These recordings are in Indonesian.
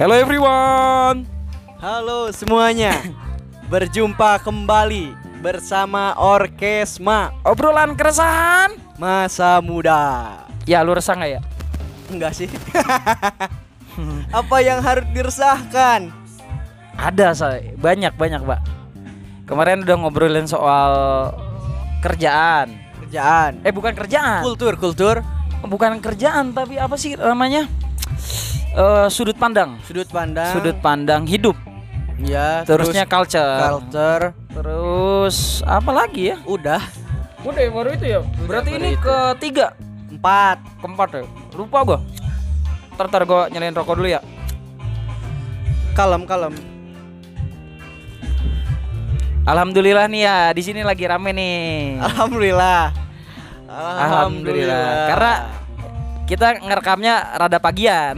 Hello everyone. Halo semuanya. Berjumpa kembali bersama Orkesma Obrolan keresahan. Masa Muda. Ya lu resah nggak ya? Enggak sih. Apa yang harus diresahkan? Ada say, banyak banyak pak. Kemarin udah ngobrolin soal kerjaan. Kerjaan. Eh bukan kerjaan. Kultur, kultur, Bukan kerjaan tapi apa sih namanya? Eh, sudut pandang. sudut pandang. Sudut pandang hidup. Ya. Terusnya terus culture. culture. Terus apa lagi ya? Udah. Udah ya, baru itu ya. Berarti baru ini itu. ketiga, Empat. keempat ya. Lupa gua. Ntar, ntar gua nyalain rokok dulu ya. Kalem, kalem. Alhamdulillah nih ya, di sini lagi rame nih. Alhamdulillah. Alhamdulillah. Karena kita ngerekamnya rada pagian.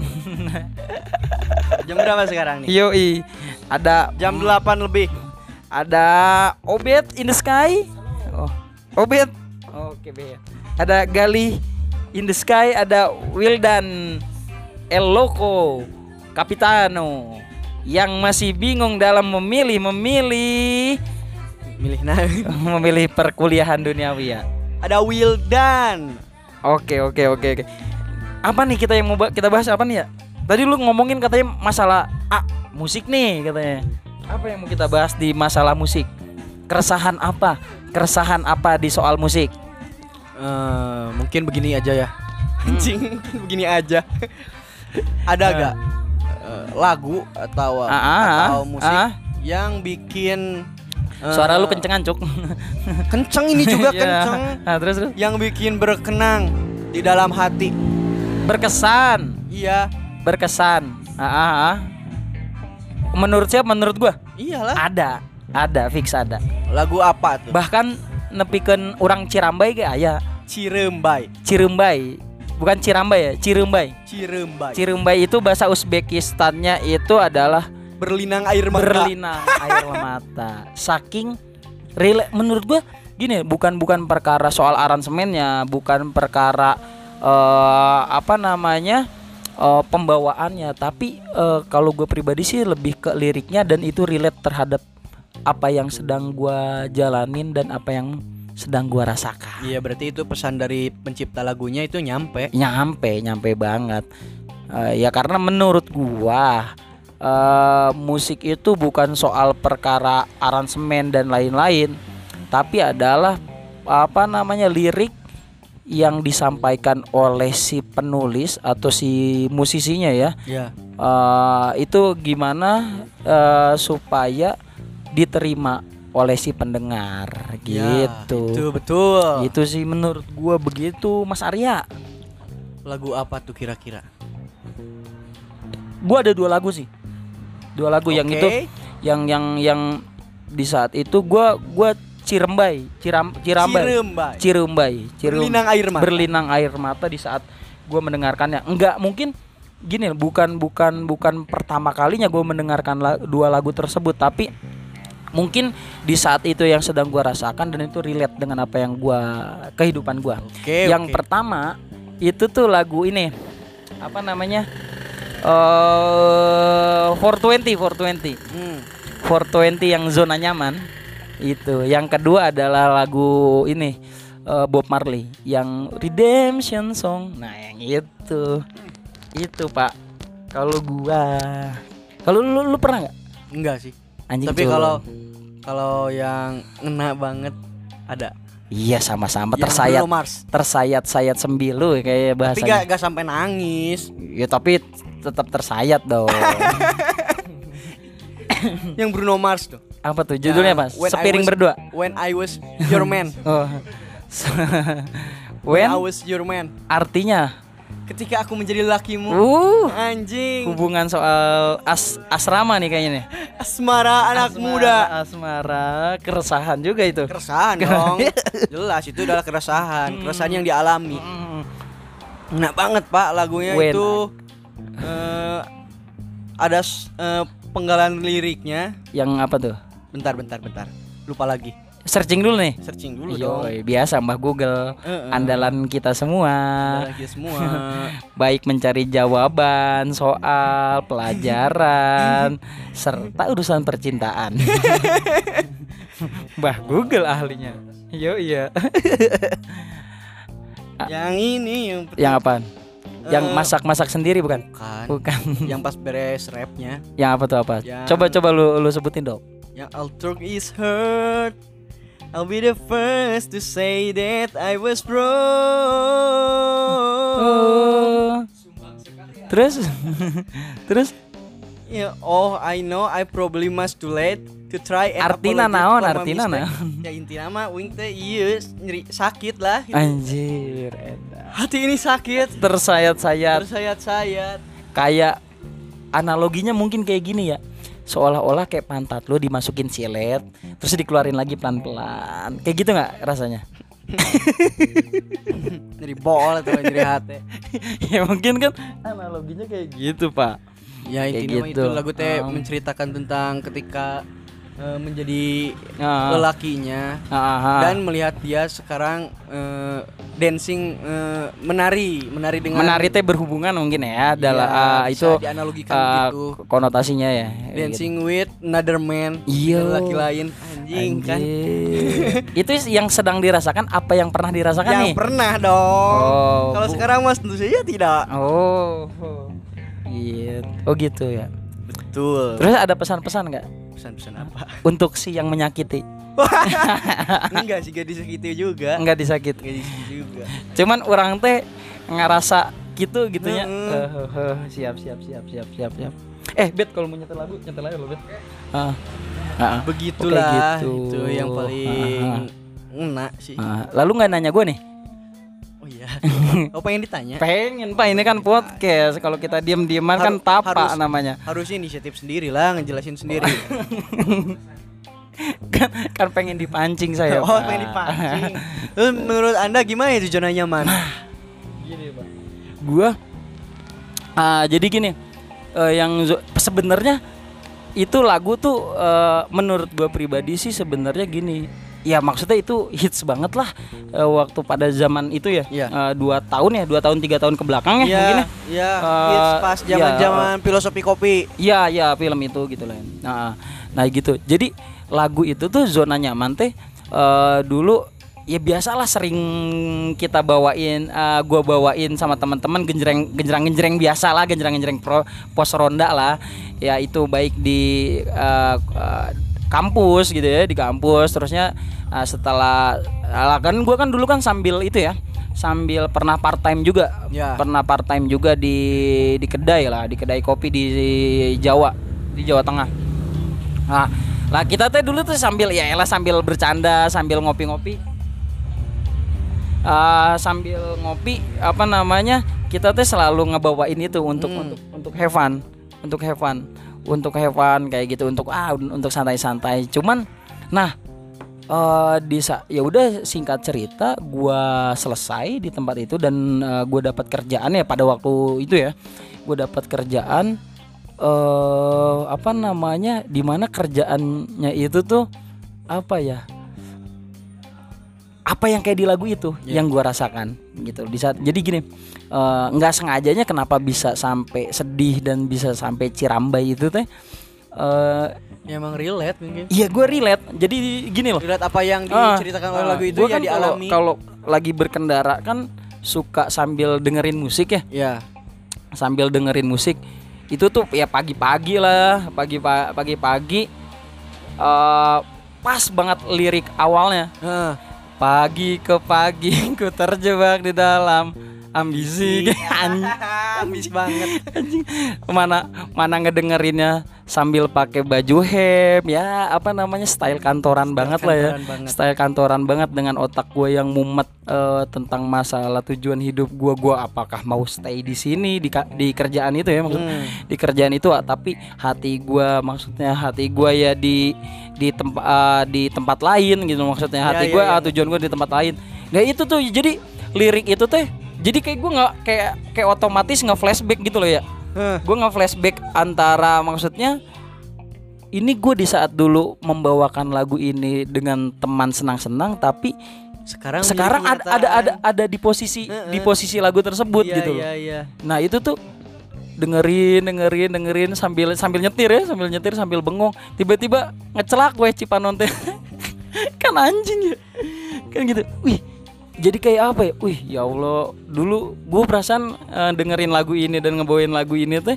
jam berapa sekarang nih? Yoi. Ada Jam 8 lebih. ada Obet in the sky. Oh, Obet. Oke, Bet. Ada Gali in the sky, ada Wildan El Loco Capitano yang masih bingung dalam memilih memilih Milih nah. memilih perkuliahan duniawi ya. Ada Wildan. Oke oke oke oke. Apa nih kita yang mau kita bahas apa nih ya? Tadi lu ngomongin katanya masalah ah, musik nih katanya. Apa yang mau kita bahas di masalah musik? Keresahan apa? Keresahan apa di soal musik? Eh, mungkin begini aja ya. Anjing, begini aja. Ada Eh. gak eh, lagu atau ah, atau musik ah. yang bikin Suara lu kencengan, Cuk. Kenceng ini juga Iya. kenceng. Nah, terus terus. Yang bikin berkenang di dalam hati. Berkesan, Iya, berkesan. Ah, ah, ah. Menurut siapa? Menurut gua iyalah. ada, ada fix ada. Lagu apa tuh? Bahkan nepikeun orang Cirambai ge aya. Cirembai. Cirembai. Bukan Cirambai ya, Cirembai. Cirembai. Cirembai itu bahasa Uzbekistannya itu adalah Berlinang air mata. berlinang air mata. Saking rela menurut gua gini, bukan bukan perkara soal aransemennya, bukan perkara eh, apa namanya? eh, pembawaannya, tapi eh, kalau gue pribadi sih lebih ke liriknya dan itu relate terhadap apa yang sedang gua jalanin dan apa yang sedang gua rasakan. Iya, berarti itu pesan dari pencipta lagunya itu nyampe. nyampe nyampe banget Eh, ya karena menurut gua eh, musik itu bukan soal perkara aransemen dan lain-lain tapi adalah apa namanya lirik yang disampaikan oleh si penulis atau si musisinya ya Ya. Eh, itu gimana eh, supaya diterima oleh si pendengar Ya, gitu itu betul. itu sih menurut gua begitu Mas Arya Lagu apa tuh kira-kira? gua ada dua lagu sih dua lagu yang Oke. itu yang yang yang di saat itu gua gua Cirembai Ciram Cirambai Cirembai. Cirembai Cirum- Berlinang air mata. berlinang air mata di saat gua mendengarkannya enggak mungkin gini bukan bukan bukan pertama kalinya gua mendengarkan la- dua lagu tersebut tapi mungkin di saat itu yang sedang gua rasakan dan itu relate dengan apa yang gua kehidupan gua Oke, yang oke. pertama itu tuh lagu ini apa namanya eh 420 420 Hmm. 420 yang zona nyaman itu yang kedua adalah lagu ini eh, Bob Marley yang Redemption Song nah yang itu itu pak kalau gua kalau lu, lu pernah nggak Enggak sih. anjing Tapi kalau kalau yang ngena banget ada. iya sama-sama tersayat Bruno Mars. tersayat-sayat sembilu kayak Tapi bahasanya gak, gak sampai nangis. ya tapi tetap tersayat dong yang Bruno Mars tuh. Apa tuh judulnya Yang mas When I sepiring Was- berdua When I was your man. oh When I when was your man. artinya Ketika aku menjadi lakimu. uh Anjing. hubungan soal as asrama nih kayaknya nih Asmara anak Asmara, muda. asmara keresahan juga itu Keresahan dong. Jelas itu adalah keresahan, keresahan yang dialami. Hmm. Enak banget Pak lagunya When itu eh, ada eh, penggalan liriknya. yang apa tuh Bentar bentar bentar. Lupa lagi. searching dulu nih. Searching dulu dong. Yoi, biasa Mbah Google, Heeh. andalan kita semua. Lagi semua. Baik mencari jawaban, soal, pelajaran, serta urusan percintaan. Mbah Google ahlinya. Yo iya. yang ini yang Yang apaan? Yang Eh, masak-masak sendiri bukan? bukan. Bukan. yang pas beres rapnya. Yang apa tuh apa? Yang- Coba coba lu lu sebutin dong. Yang I'll talk is hurt. I'll be the first to say that I was wrong. Oh. Terus? Terus Yeah, oh, I know I probably must too late to try and Artina naon, artina naon. Ya intinya mah wing teh iya nyeri sakit lah. gitu. anjir, eta. Hati ini sakit. Tersayat-sayat Tersayat-sayat. kayak analoginya mungkin kayak gini ya. Seolah-olah kayak pantat lu dimasukin silet, terus dikeluarin lagi pelan-pelan. Kayak gitu nggak rasanya? Nyeri bol atau nyeri hati. ya mungkin kan analoginya kayak gitu, Pak. Ya Kayak gitu. itu lagu teh Um. menceritakan tentang ketika eh, menjadi Ah. lelakinya Ah, dan melihat dia sekarang eh, dancing eh, menari menari dengan menari teh berhubungan mungkin ya adalah Iya, bisa itu dianalogikan ah, gitu. konotasinya ya. dancing with another man Iya. dengan laki lain anjing kan Anjir. itu yang sedang dirasakan apa yang pernah dirasakan yang nih? pernah dong Oh, kalau sekarang mas tentu saja tidak Oh. Gitu. Oh gitu ya. Betul Terus ada pesan-pesan nggak pesan-pesan apa untuk si yang menyakiti? enggak sih gak disakiti juga Enggak disakit. enggak disakiti juga Cuman orang teh ngerasa gitu gitunya. Heeh. Heh, heh, heh. siap siap siap siap siap siap. Eh, Bet kalau mau nyetel lagu, nyetel aja lo, Bet. Ah. Ah. begitulah gitu. itu yang paling ngena sih Ah, lalu nggak nanya gue nih? Iya oh pengen ditanya Pengen pak, ini kan podcast. Kalau kita diem-dieman kan Haru- tapa harus- namanya. harusnya inisiatif sendiri lah ngejelasin sendiri kan, kan pengen dipancing saya. oh Pak. pengen dipancing terus menurut anda gimana itu zona nyaman Gini pak. Gua ah, jadi gini, eh, yang sebenarnya itu lagu tuh eh, menurut gua pribadi sih sebenarnya gini. Ya maksudnya itu hits banget lah eh, waktu pada zaman itu ya. Iya. Eh, dua tahun ya, dua tahun tiga tahun ke belakang ya Iya, mungkin ya. iya, Eh, hits pas iya, zaman-zaman filosofi kopi. Iya, iya film itu gitu lah. Nah, nah gitu. Jadi lagu itu tuh zona nyaman teh eh, dulu ya biasalah sering kita bawain eh, gua bawain sama teman-teman genjreng genjreng genjreng biasa lah genjreng genjreng pro pos ronda lah ya itu baik di eh, eh, kampus gitu ya di kampus. Terusnya eh, setelah lah kan gua kan dulu kan sambil itu ya sambil pernah part time juga. Ya. pernah part time juga di di kedai lah di kedai kopi di Jawa di Jawa Tengah. Nah lah kita teh dulu tuh sambil ya elah sambil bercanda sambil ngopi-ngopi. Ah, sambil ngopi apa namanya kita teh selalu ngebawain itu untuk Hmm. untuk untuk have fun untuk have fun untuk fun kayak gitu untuk ah untuk santai-santai. Cuman nah eh di ya udah singkat cerita gua selesai di tempat itu dan eh, gua dapat kerjaan ya pada waktu itu ya. Gua dapat kerjaan eh apa namanya di mana kerjaannya itu tuh apa ya apa yang kayak di lagu itu Iya. yang gua rasakan gitu di saat jadi gini eh, nggak sengajanya kenapa bisa sampai sedih dan bisa sampai cirambai itu teh eh Ya emang relate mungkin. iya gua relate jadi gini loh Relate apa yang Ah, diceritakan oleh ah, lagu itu ya kan kalau- dialami. kalau lagi berkendara kan suka sambil dengerin musik ya Ya. sambil dengerin musik itu tuh ya pagi-pagi lah pagi pagi-pagi eh pas banget lirik awalnya Heeh. Pagi ke pagi ku terjebak di dalam ambisi. Anjing, Ambis banget. anjing. mana mana ngedengerinnya sambil pakai baju hem ya apa namanya style kantoran banget lah ya kantoran banget. style kantoran banget dengan otak gue yang mumet eh, tentang masalah tujuan hidup gue gue apakah mau stay di sini di di kerjaan itu ya maksud Hmm. di kerjaan itu ah, tapi hati gue maksudnya hati gue ya di di tempat di tempat lain gitu maksudnya Ya, hati ya, gue ya. ah, tujuan gue di tempat lain nah itu tuh jadi lirik itu teh jadi kayak gue nggak kayak kayak otomatis nge flashback gitu loh ya Heh. gue nge flashback antara maksudnya ini gue di saat dulu membawakan lagu ini dengan teman senang-senang tapi Sekarang sekarang ada ada ada ada di posisi Heeh. di posisi lagu tersebut Iya, gitu loh. Iya, iya. Nah itu tuh dengerin dengerin dengerin sambil sambil nyetir ya sambil nyetir sambil bengong tiba-tiba ngecelak gue Cipanon teh kan anjing ya kan gitu wih jadi kayak apa ya wih ya Allah dulu gue perasaan eh, dengerin lagu ini dan ngebawain lagu ini teh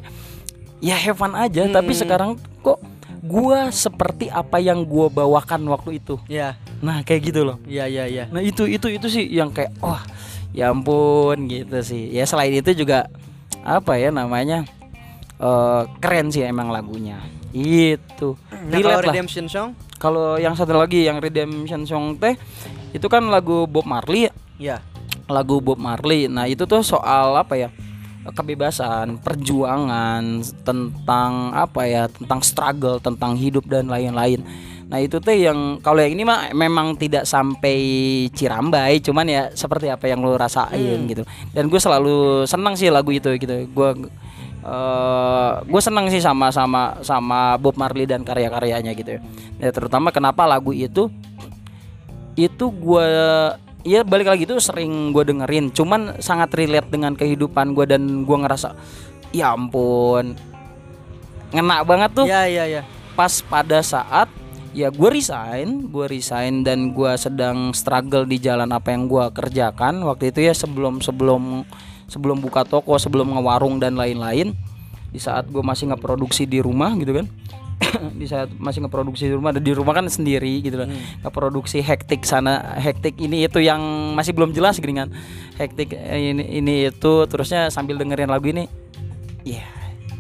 ya have fun aja tapi Hmm. sekarang kok gue seperti apa yang gue bawakan waktu itu Iya, nah kayak gitu loh iya, iya, iya. Nah itu itu itu sih yang kayak wah ya ampun gitu sih. Ya selain itu juga apa ya namanya eh keren sih emang lagunya. Itu. Nah, kalau lah. Redemption Song? Kalau yang satu lagi yang Redemption Song teh itu kan lagu Bob Marley ya. Iya. Lagu Bob Marley. Nah itu tuh soal apa ya? kebebasan, perjuangan tentang apa ya, tentang struggle, tentang hidup dan lain-lain. Nah itu teh yang kalau yang ini mah memang tidak sampai Cirambai, cuman ya seperti apa yang lo rasain gitu. Dan gue selalu senang sih lagu itu gitu. Gue eh gue senang sih sama sama sama Bob Marley dan karya-karyanya gitu ya. Ya, terutama kenapa lagu itu itu gue ya balik lagi itu sering gue dengerin. Cuman sangat relate dengan kehidupan gue dan gue ngerasa ya ampun ngena banget tuh. Iya, iya, iya. pas pada saat ya gue resign gue resign dan gue sedang struggle di jalan apa yang gue kerjakan. Waktu itu ya sebelum sebelum sebelum buka toko sebelum ngewarung dan lain-lain. Di saat gue masih ngeproduksi di rumah gitu kan di saat masih ngeproduksi di rumah dan di rumah kan sendiri gitu loh ngeproduksi hektik sana hektik ini itu yang masih belum jelas gini kan hektik eh, ini ini itu terusnya sambil dengerin lagu ini ya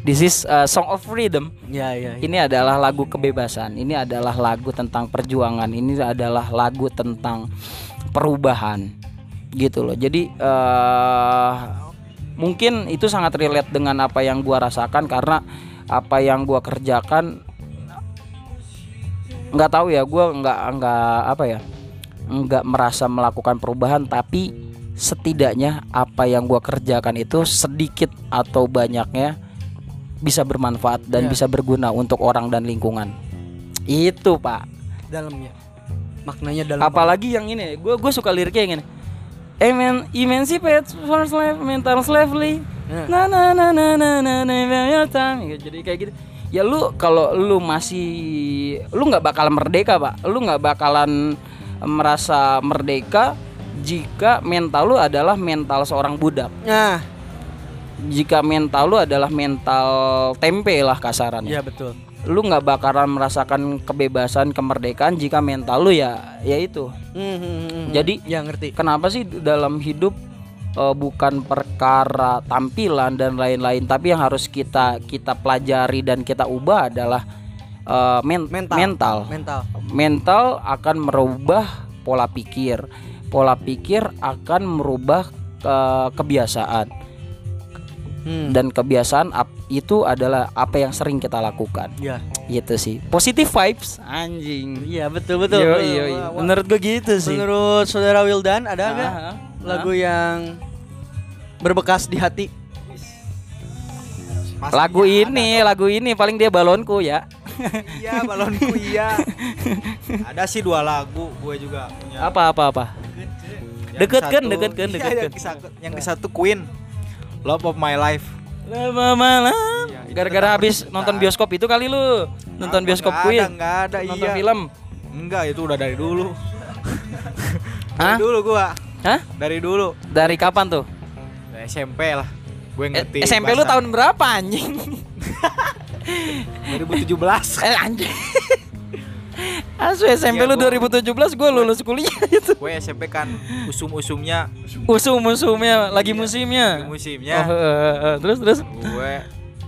this is a song of freedom Iya, iya. iya. ini adalah lagu kebebasan ini adalah lagu tentang perjuangan ini adalah lagu tentang perubahan gitu loh jadi eh mungkin itu sangat relate dengan apa yang gua rasakan karena apa yang gua kerjakan nggak tahu ya gua nggak nggak apa ya nggak merasa melakukan perubahan tapi setidaknya apa yang gua kerjakan itu sedikit atau banyaknya bisa bermanfaat dan Ya. bisa berguna untuk orang dan lingkungan itu pak Dalamnya. Maknanya dalam. apalagi yang ini gue gue suka liriknya yang ini Emen, emancipate for slave, mental slavery. Ya. Na na na na na na na. Ya, Jadi kayak gitu. Ya lu kalau lu masih lu nggak bakalan merdeka, Pak. Lu nggak bakalan merasa merdeka jika mental lu adalah mental seorang budak. Nah, Jika mental lu adalah mental tempe lah kasarannya iya betul. lu nggak bakalan merasakan kebebasan kemerdekaan jika mental lu ya ya itu Hmm, hmm, hmm, hmm. Jadi- ya ngerti. kenapa sih dalam hidup eh, bukan perkara tampilan dan lain-lain tapi yang harus kita kita pelajari dan kita ubah adalah eh, men- Mental. mental Mental. mental akan merubah pola pikir pola pikir akan merubah eh, kebiasaan Hmm. dan kebiasaan itu adalah apa yang sering kita lakukan Ya. gitu sih positive vibes anjing Iya betul betul. Yo, yo, yo. Menurut gue gitu sih Menurut saudara Wildan ada nggak. Lagu yang berbekas di hati? lagu ini lagu ini paling dia balonku ya Iya balonku iya. Ada sih dua lagu gue juga punya. apa apa apa Deket kan, deket kan, iya, deket yang kan. Yang ke satu Queen. Love of my life. lama malam Iya, itu gara-gara tentang habis percintaan. nonton bioskop itu kali lu nonton Apa, bioskop nggak Queen Ada, nggak ada, nonton iya. film Enggak, itu udah dari dulu. Hah? Dari dulu gua. Hah? Dari dulu. dari kapan tuh Dari SMP lah. Gue Eh, ngerti. SMP lu bahasa. tahun berapa anjing 2017. eh anjing Asu SMP lu Iya, gua- 2017 gue lulus kuliah itu gue SMP kan usum-usumnya Usum-usumnya lagi musimnya musimnya. Oh, eh, eh. terus terus Gue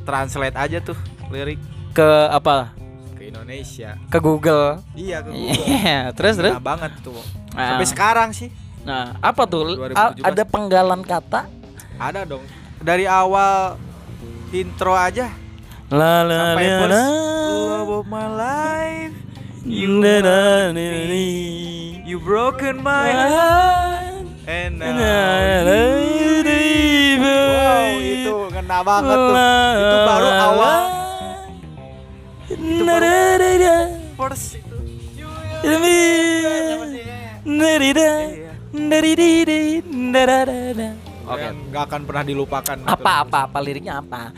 translate aja tuh lirik ke apa ke Indonesia. ke Google Iya, ke Google. Iya, terus terus Nah, banget tuh. Ah. Sampai sekarang sih Nah, apa tuh? 2017. A- ada penggalan kata? ada dong. Dari awal intro aja La la sampai la la. Love of my life. You na na. You broken my heart and Na now. Wow, itu ngena banget tuh. Itu baru awal na na Force itu. Oke. Nggak akan pernah dilupakan. gitu. Apa apa apa liriknya apa?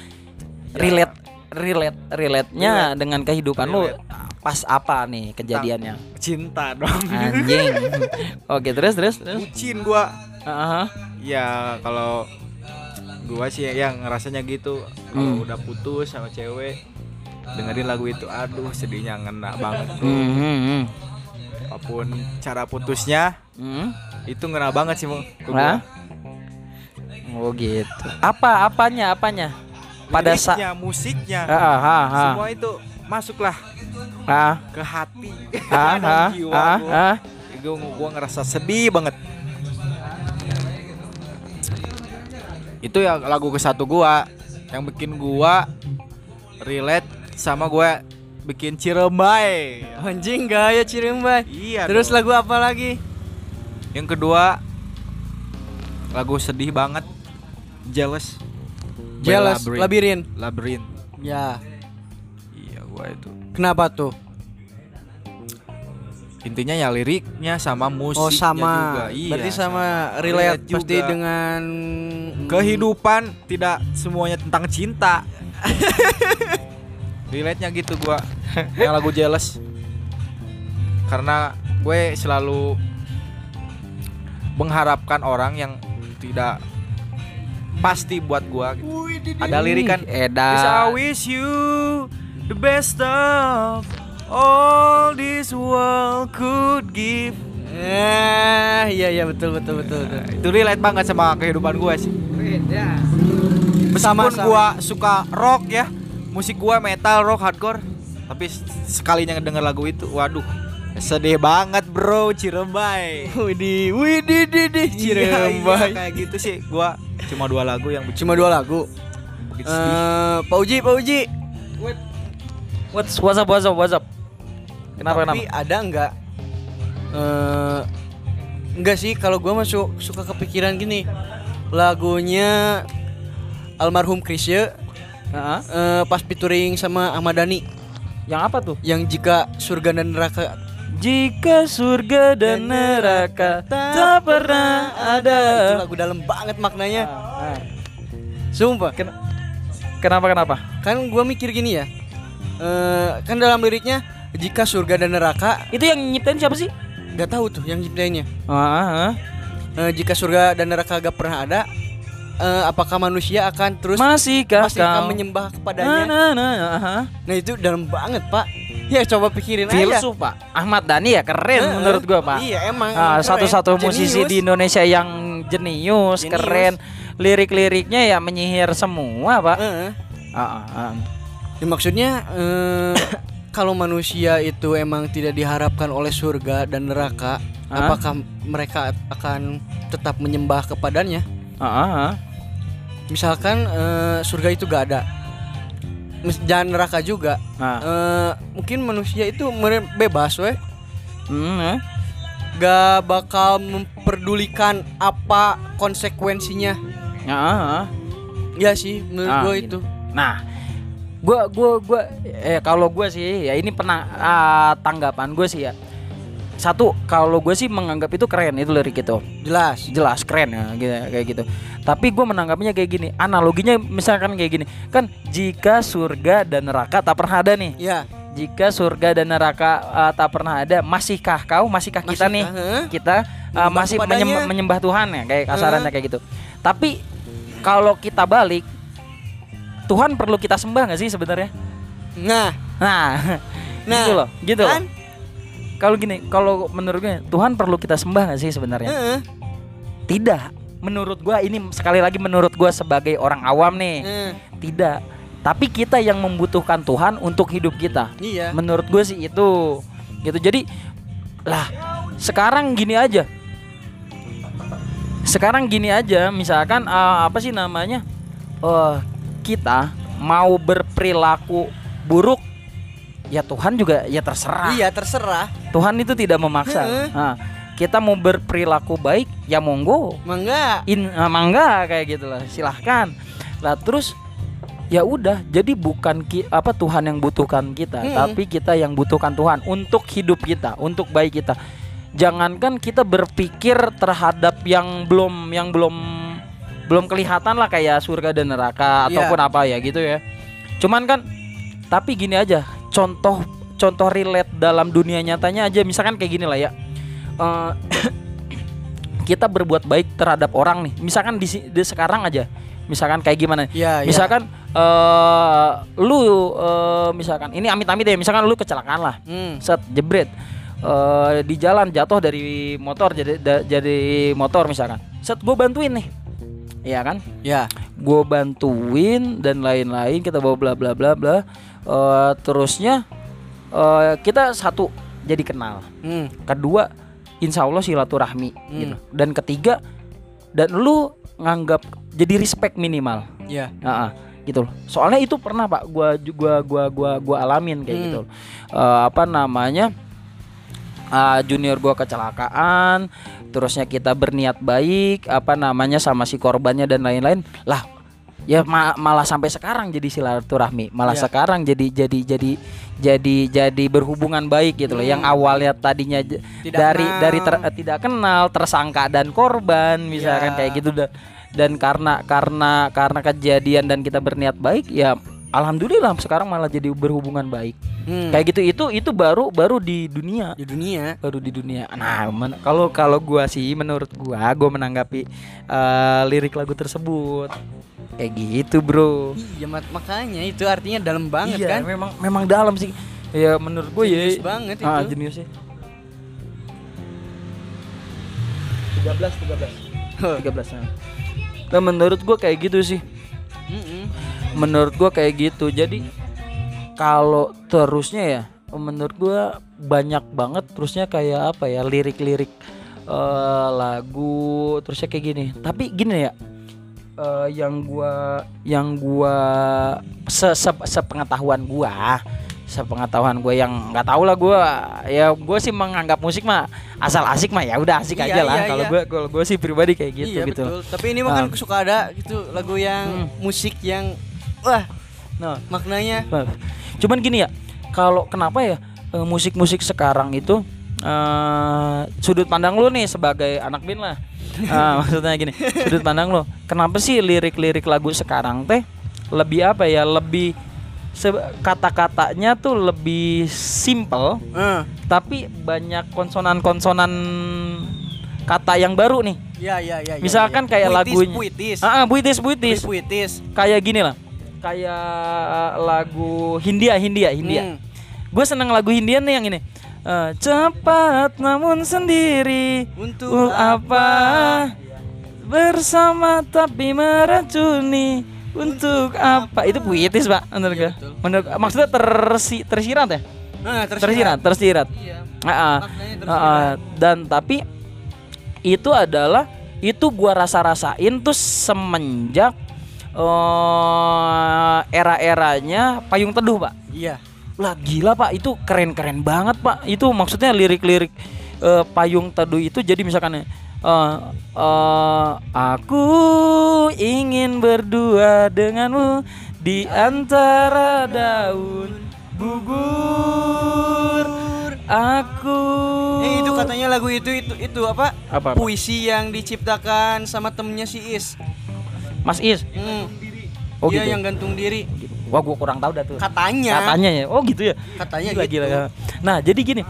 Relate relate relate-nya dengan kehidupan lu Relate. pas apa nih kejadiannya? Cinta dong. Anjing. Oke, terus terus terus. Bucin gua. Heeh. Ya kalau gua sih yang ngerasanya gitu kalau Hmm. udah putus sama cewek dengerin lagu itu aduh sedihnya ngena banget. Hmm, hmm, hmm. Apa pun cara putusnya Hmm. itu ngena banget sih mau? Oh gitu. Apa apanya apanya? Pada saat musiknya ah, ah, ah, semua itu masuklah ah, ke hati dan ah, jiwa gua. Gua, gua ngerasa sedih banget itu ya lagu ke satu gua yang bikin gua relate sama gua bikin cirembai Anjing gaya Cirembai. iya Terus dong. lagu apa lagi? yang kedua lagu sedih banget jealous Jealous. Labirin. Labyrinth. Ya. iya gua itu Kenapa tuh? intinya ya liriknya sama musiknya Oh sama. juga iya Berarti sama Relate relate pasti dengan kehidupan tidak semuanya tentang cinta relate nya gitu gua yang lagu jealous karena gue selalu mengharapkan orang yang tidak pasti buat gua gitu. ada lirik kan Edan. Yes, I wish you the best of all this world could give Eh, iya iya betul betul betul. betul. itu relate banget sama kehidupan gue sih Sama Meskipun gua suka rock ya, musik gua metal, rock, hardcore, tapi sekalinya ngedenger lagu itu, waduh, sedih banget bro, Cirembai. Widih, widih, widih, Iya, iya, Cirembai. kayak gitu sih, gua cuma dua lagu yang bikin Cuma dua lagu. sedih. Eh, Pak Uji, Pak Uji. What's what's up what's up what's up? Kenapa Tapi kenapa? ada nggak? Eh, enggak sih, kalau gua masuk suka kepikiran gini. Lagunya almarhum Krisye Heeh. eh, pas featuring sama Ahmad Dhani Yang apa tuh? yang jika surga dan neraka Jika surga dan neraka tak pernah itu ada. lagu dalam banget maknanya. Ah, Sumpah. Ken- Kenapa kenapa? Kan gua mikir gini ya. Eh, kan dalam liriknya jika surga dan neraka Itu yang nyiptain siapa sih? nggak tahu tuh yang nyiptainnya. Ah, ah, ah. Eh, jika surga dan neraka gak pernah ada, eh, apakah manusia akan terus Masihkah masih akan menyembah Nah, kepadanya? nah, nah, ah. Nah itu dalam banget pak. Ya coba pikirin aja. Filsuf pak Ahmad Dhani ya keren Heeh. menurut gua pak Iya emang. Keren. satu-satu musisi di Indonesia yang jenius, Jenius. keren lirik-liriknya ya menyihir semua pak Heeh. Ah, ah, ah. Ya, maksudnya eh, kalau manusia itu emang tidak diharapkan oleh surga dan neraka, Hah? apakah mereka akan tetap menyembah kepadanya? Ah, ah. Misalkan eh, surga itu gak ada, dan neraka juga. Nah, Eh, mungkin manusia itu bebas, weh. hmm, eh. Gak bakal memperdulikan apa konsekuensinya. Ah, ah, ah. Ya sih, menurut Ah, gue gini. itu. Nah, gua gua gua eh kalau gua sih ya ini pernah ah, tanggapan gue sih ya. Satu, kalau gue sih menganggap itu keren itu lirik itu. Jelas. Jelas keren ya gitu kayak gitu. Tapi gue menanggapinya kayak gini. Analoginya misalkan kayak gini. Kan jika surga dan neraka tak pernah ada nih. Ya. Jika surga dan neraka ah, tak pernah ada, masihkah kau, masihkah kita Masihkah, nih? heeh? Kita Menyembah masih menyembah, menyembah Tuhan ya kayak kasarannya kayak gitu. Tapi kalau kita balik Tuhan perlu kita sembah nggak sih sebenarnya? Nah, Nah, Nah, gitu loh, gitu loh. Kalau gini, kalau menurut gue Tuhan perlu kita sembah nggak sih sebenarnya? Heeh. Tidak. Menurut gua ini sekali lagi menurut gua sebagai orang awam nih, Heeh. tidak. Tapi kita yang membutuhkan Tuhan untuk hidup kita. Iya. Menurut gue sih itu. Gitu. Jadi lah, sekarang gini aja. Sekarang gini aja, misalkan eh, apa sih namanya? eh kita mau berperilaku buruk ya Tuhan juga ya terserah. Iya, terserah. Tuhan itu tidak memaksa. Nah, kita mau berperilaku baik ya monggo. Mangga. In ah, mangga kayak gitu lah. Silahkan. Lah terus ya udah jadi bukan ki, apa Tuhan yang butuhkan kita Mm-mm. tapi kita yang butuhkan Tuhan untuk hidup kita untuk baik kita jangankan kita berpikir terhadap yang belum yang belum belum kelihatan lah kayak surga dan neraka Iya. ataupun apa ya gitu ya cuman kan tapi gini aja contoh contoh relate dalam dunia nyatanya aja misalkan kayak gini lah ya. Eh, kita berbuat baik terhadap orang nih. Misalkan di, di sekarang aja misalkan kayak gimana? Iya. misalkan eh lu eh, misalkan ini amit-amit ya misalkan lu kecelakaan lah. Hmm. set jebret. Eh, di jalan jatuh dari motor jadi da- jadi motor misalkan. Set gue bantuin nih. Iya kan? Ya. gue bantuin dan lain-lain kita bawa bla bla bla bla Eh, terusnya eh, kita satu jadi kenal Hmm. kedua insya Allah silaturahmi gitu dan ketiga dan lu nganggap jadi respect minimal Ya. Nah, gitu loh. Soalnya itu pernah Pak, gua gua gua gua gua alamin kayak Hmm. gitu. loh. Eh, apa namanya? ah, junior gua kecelakaan, terusnya kita berniat baik, apa namanya sama si korbannya dan lain-lain. Lah, ya ma- malah sampai sekarang jadi silaturahmi, malah Iya. sekarang jadi jadi jadi jadi jadi berhubungan baik gitu loh. Yang awalnya tadinya Hmm. Tidak dari kenal. dari ter- eh, tidak kenal, tersangka dan korban misalkan Ya. kayak gitu dan dan karena karena karena kejadian dan kita berniat baik ya alhamdulillah sekarang malah jadi berhubungan baik Hmm. kayak gitu itu itu baru baru di dunia di dunia. baru di dunia nah kalau kalau gua sih menurut gua gua menanggapi eh, lirik lagu tersebut kayak gitu bro Iya mak- makanya itu artinya dalam banget iya kan. memang memang dalam sih ya menurut gue ya Jenius banget ah, itu. jenius sih 13 13 13 nah. Nah, menurut gua kayak gitu sih Mm-mm. menurut gua kayak gitu jadi kalau terusnya ya menurut gua banyak banget terusnya kayak apa ya lirik-lirik eh, lagu terusnya kayak gini tapi gini ya eh, yang gua yang gua se, se- sepengetahuan gua sepengetahuan gue yang nggak tahu lah gua ya gue sih menganggap musik mah asal asik mah ya udah asik Iya, aja lah iya, kalau iya. gue kalau gue sih pribadi kayak gitu iya gitu betul. Tapi ini mah kan Ah. suka ada gitu lagu yang Hmm. musik yang wah nah maknanya Maaf. Cuman gini ya, kalau kenapa ya eh, musik-musik sekarang itu eh sudut pandang lu nih sebagai anak bin lah. Ah, maksudnya gini, sudut pandang lu. Kenapa sih lirik-lirik lagu sekarang teh lebih apa ya? Lebih kata-katanya tuh lebih simple Eh, tapi banyak konsonan-konsonan kata yang baru nih. ya ya ya. ya, Misalkan ya. kayak Puitis, lagunya. puitis. Ah, ah, buitis, buitis. Puitis. Kayak gini lah. Kayak lagu Hindia, Hindia, Hindia. Hmm. Gue seneng lagu Hindia nih yang ini. Eh, cepat namun sendiri. Untuk Uh, apa? bersama tapi meracuni. Untuk apa? Itu puitis pak menurut Iya, gue menurut maksudnya tersi tersirat ya? Nah, tersirat. Tersirat Iya. Ah, ah. Maknanya Ah, ah. dan tapi itu adalah itu gua rasa-rasain tuh semenjak eh era-eranya payung teduh pak. Iya. Lah gila pak itu keren-keren banget pak itu maksudnya lirik-lirik eh, payung teduh itu jadi misalkan eh, eh, aku ingin berdua denganmu di antara daun gugur aku Eh itu katanya lagu itu itu itu apa? Apa, apa? Puisi yang diciptakan sama temennya si Is. Mas Is Hmm. Oh, Dia gitu? yang gantung diri. Wah gua kurang tahu dah tuh Katanya. katanya ya oh gitu ya Katanya Gila, gitu. gila. Nah, jadi gini.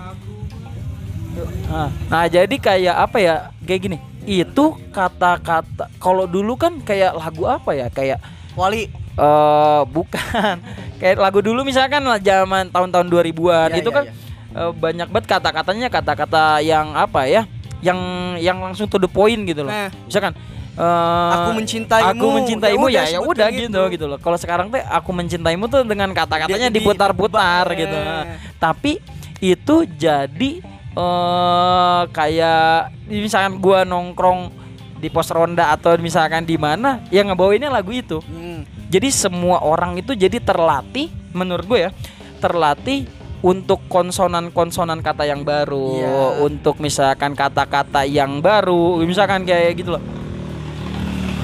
Nah, nah, jadi kayak apa ya? Kayak gini. Itu kata-kata kalau dulu kan kayak lagu apa ya? Kayak Wali. eh bukan. kayak lagu dulu misalkan lah zaman tahun-tahun 2000-an Ya, itu ya, kan ya. eh, banyak banget kata-katanya kata-kata yang apa ya? Yang yang langsung to the point gitu loh. Nah. Misalkan eh, Aku mencintaimu. Aku mencintaimu Ya ya udah, ya gitu. gitu gitu loh. Kalau sekarang teh aku mencintaimu tuh dengan kata-katanya diputar-putar gitu. Tapi itu jadi eh kayak misalkan gua nongkrong di pos ronda atau misalkan di mana yang ngebawainnya lagu itu. Hmm. Jadi semua orang itu jadi terlatih menurut gue ya, terlatih untuk konsonan-konsonan kata yang baru, Iya. untuk misalkan kata-kata yang baru, misalkan kayak gitu loh.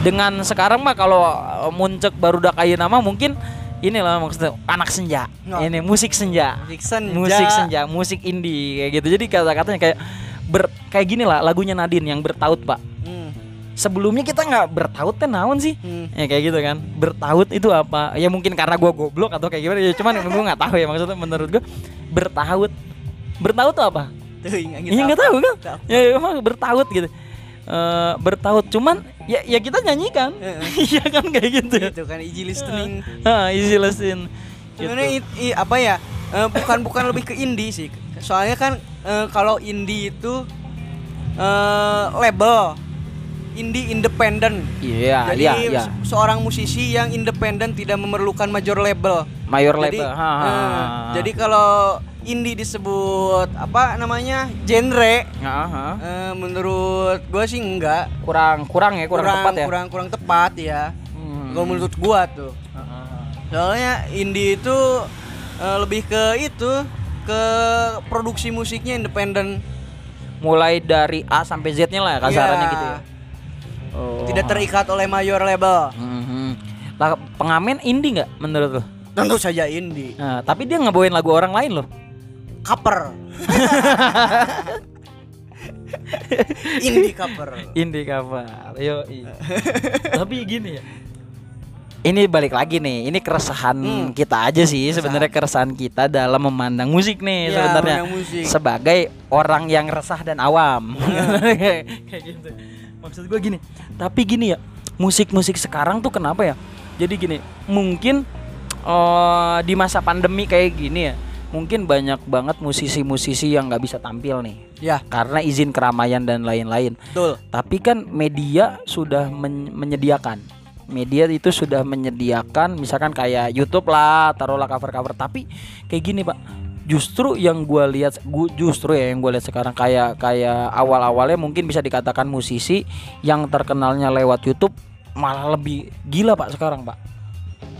Dengan sekarang mah kalau eh, muncek baru udah kayak nama mungkin inilah maksudnya anak senja. Oh. ini musik senja. Musik senja. musik senja musik indie kayak gitu. Jadi kata-katanya kayak ber kayak gini lah lagunya Nadine yang bertaut pak. Hmm. sebelumnya kita nggak bertaut kan naon sih? Hmm. ya kayak gitu kan. Bertaut itu apa? Ya mungkin karena gua goblok atau kayak gimana ya cuman gua nggak tahu ya maksudnya menurut gua. Bertaut. Bertaut tuh apa? Tuh, nggak tahu. kan? Ya emang bertaut gitu Eh bertaut cuman ya ya kita nyanyikan iya kan kayak gitu Itu kan easy listening. Ah, easy listen gitu. Sebenarnya apa ya? eh, bukan bukan lebih ke indie sih. Soalnya kan eh, kalau indie itu eh, label indie independen. iya Jadi iya iya se- seorang musisi yang independen tidak memerlukan major label. mayor Jadi, label Ha, ha, eh, ha. jadi kalau indie disebut apa namanya genre, Ha, ha. eh, menurut gua sih enggak. kurang kurang ya kurang, tepat ya kurang kurang tepat ya. Hmm. Kalau menurut gua tuh. Ha, ha, ha. Soalnya indie itu eh, lebih ke itu ke produksi musiknya independen, mulai dari A sampai Z nya lah kasarannya Iya. gitu ya Oh. tidak terikat oleh mayor label. Mhm. Lah, pengamen indie nggak menurut lo? Tentu saja indie, Nah, tapi dia ngebawain lagu orang lain loh. cover. indie cover. Indie cover. Yo. Tapi gini ya. Ini balik lagi nih. Ini keresahan Hmm. kita aja sih sebenarnya keresahan kita dalam memandang musik nih Iya, sebenarnya. Sebagai orang yang resah dan awam. kayak kayak gitu. Maksud gue gini. Tapi gini ya, musik-musik sekarang tuh kenapa ya? Jadi gini, mungkin eh, di masa pandemi kayak gini ya, mungkin banyak banget musisi-musisi yang nggak bisa tampil nih Ya, karena izin keramaian dan lain-lain. betul. Tapi kan media sudah men- menyediakan. Media itu sudah menyediakan misalkan kayak YouTube lah, taruhlah cover-cover. Tapi kayak gini, Pak. Justru yang gua lihat gua justru ya yang gue lihat sekarang kayak kayak awal-awalnya mungkin bisa dikatakan musisi yang terkenalnya lewat YouTube malah lebih gila, Pak, sekarang, Pak.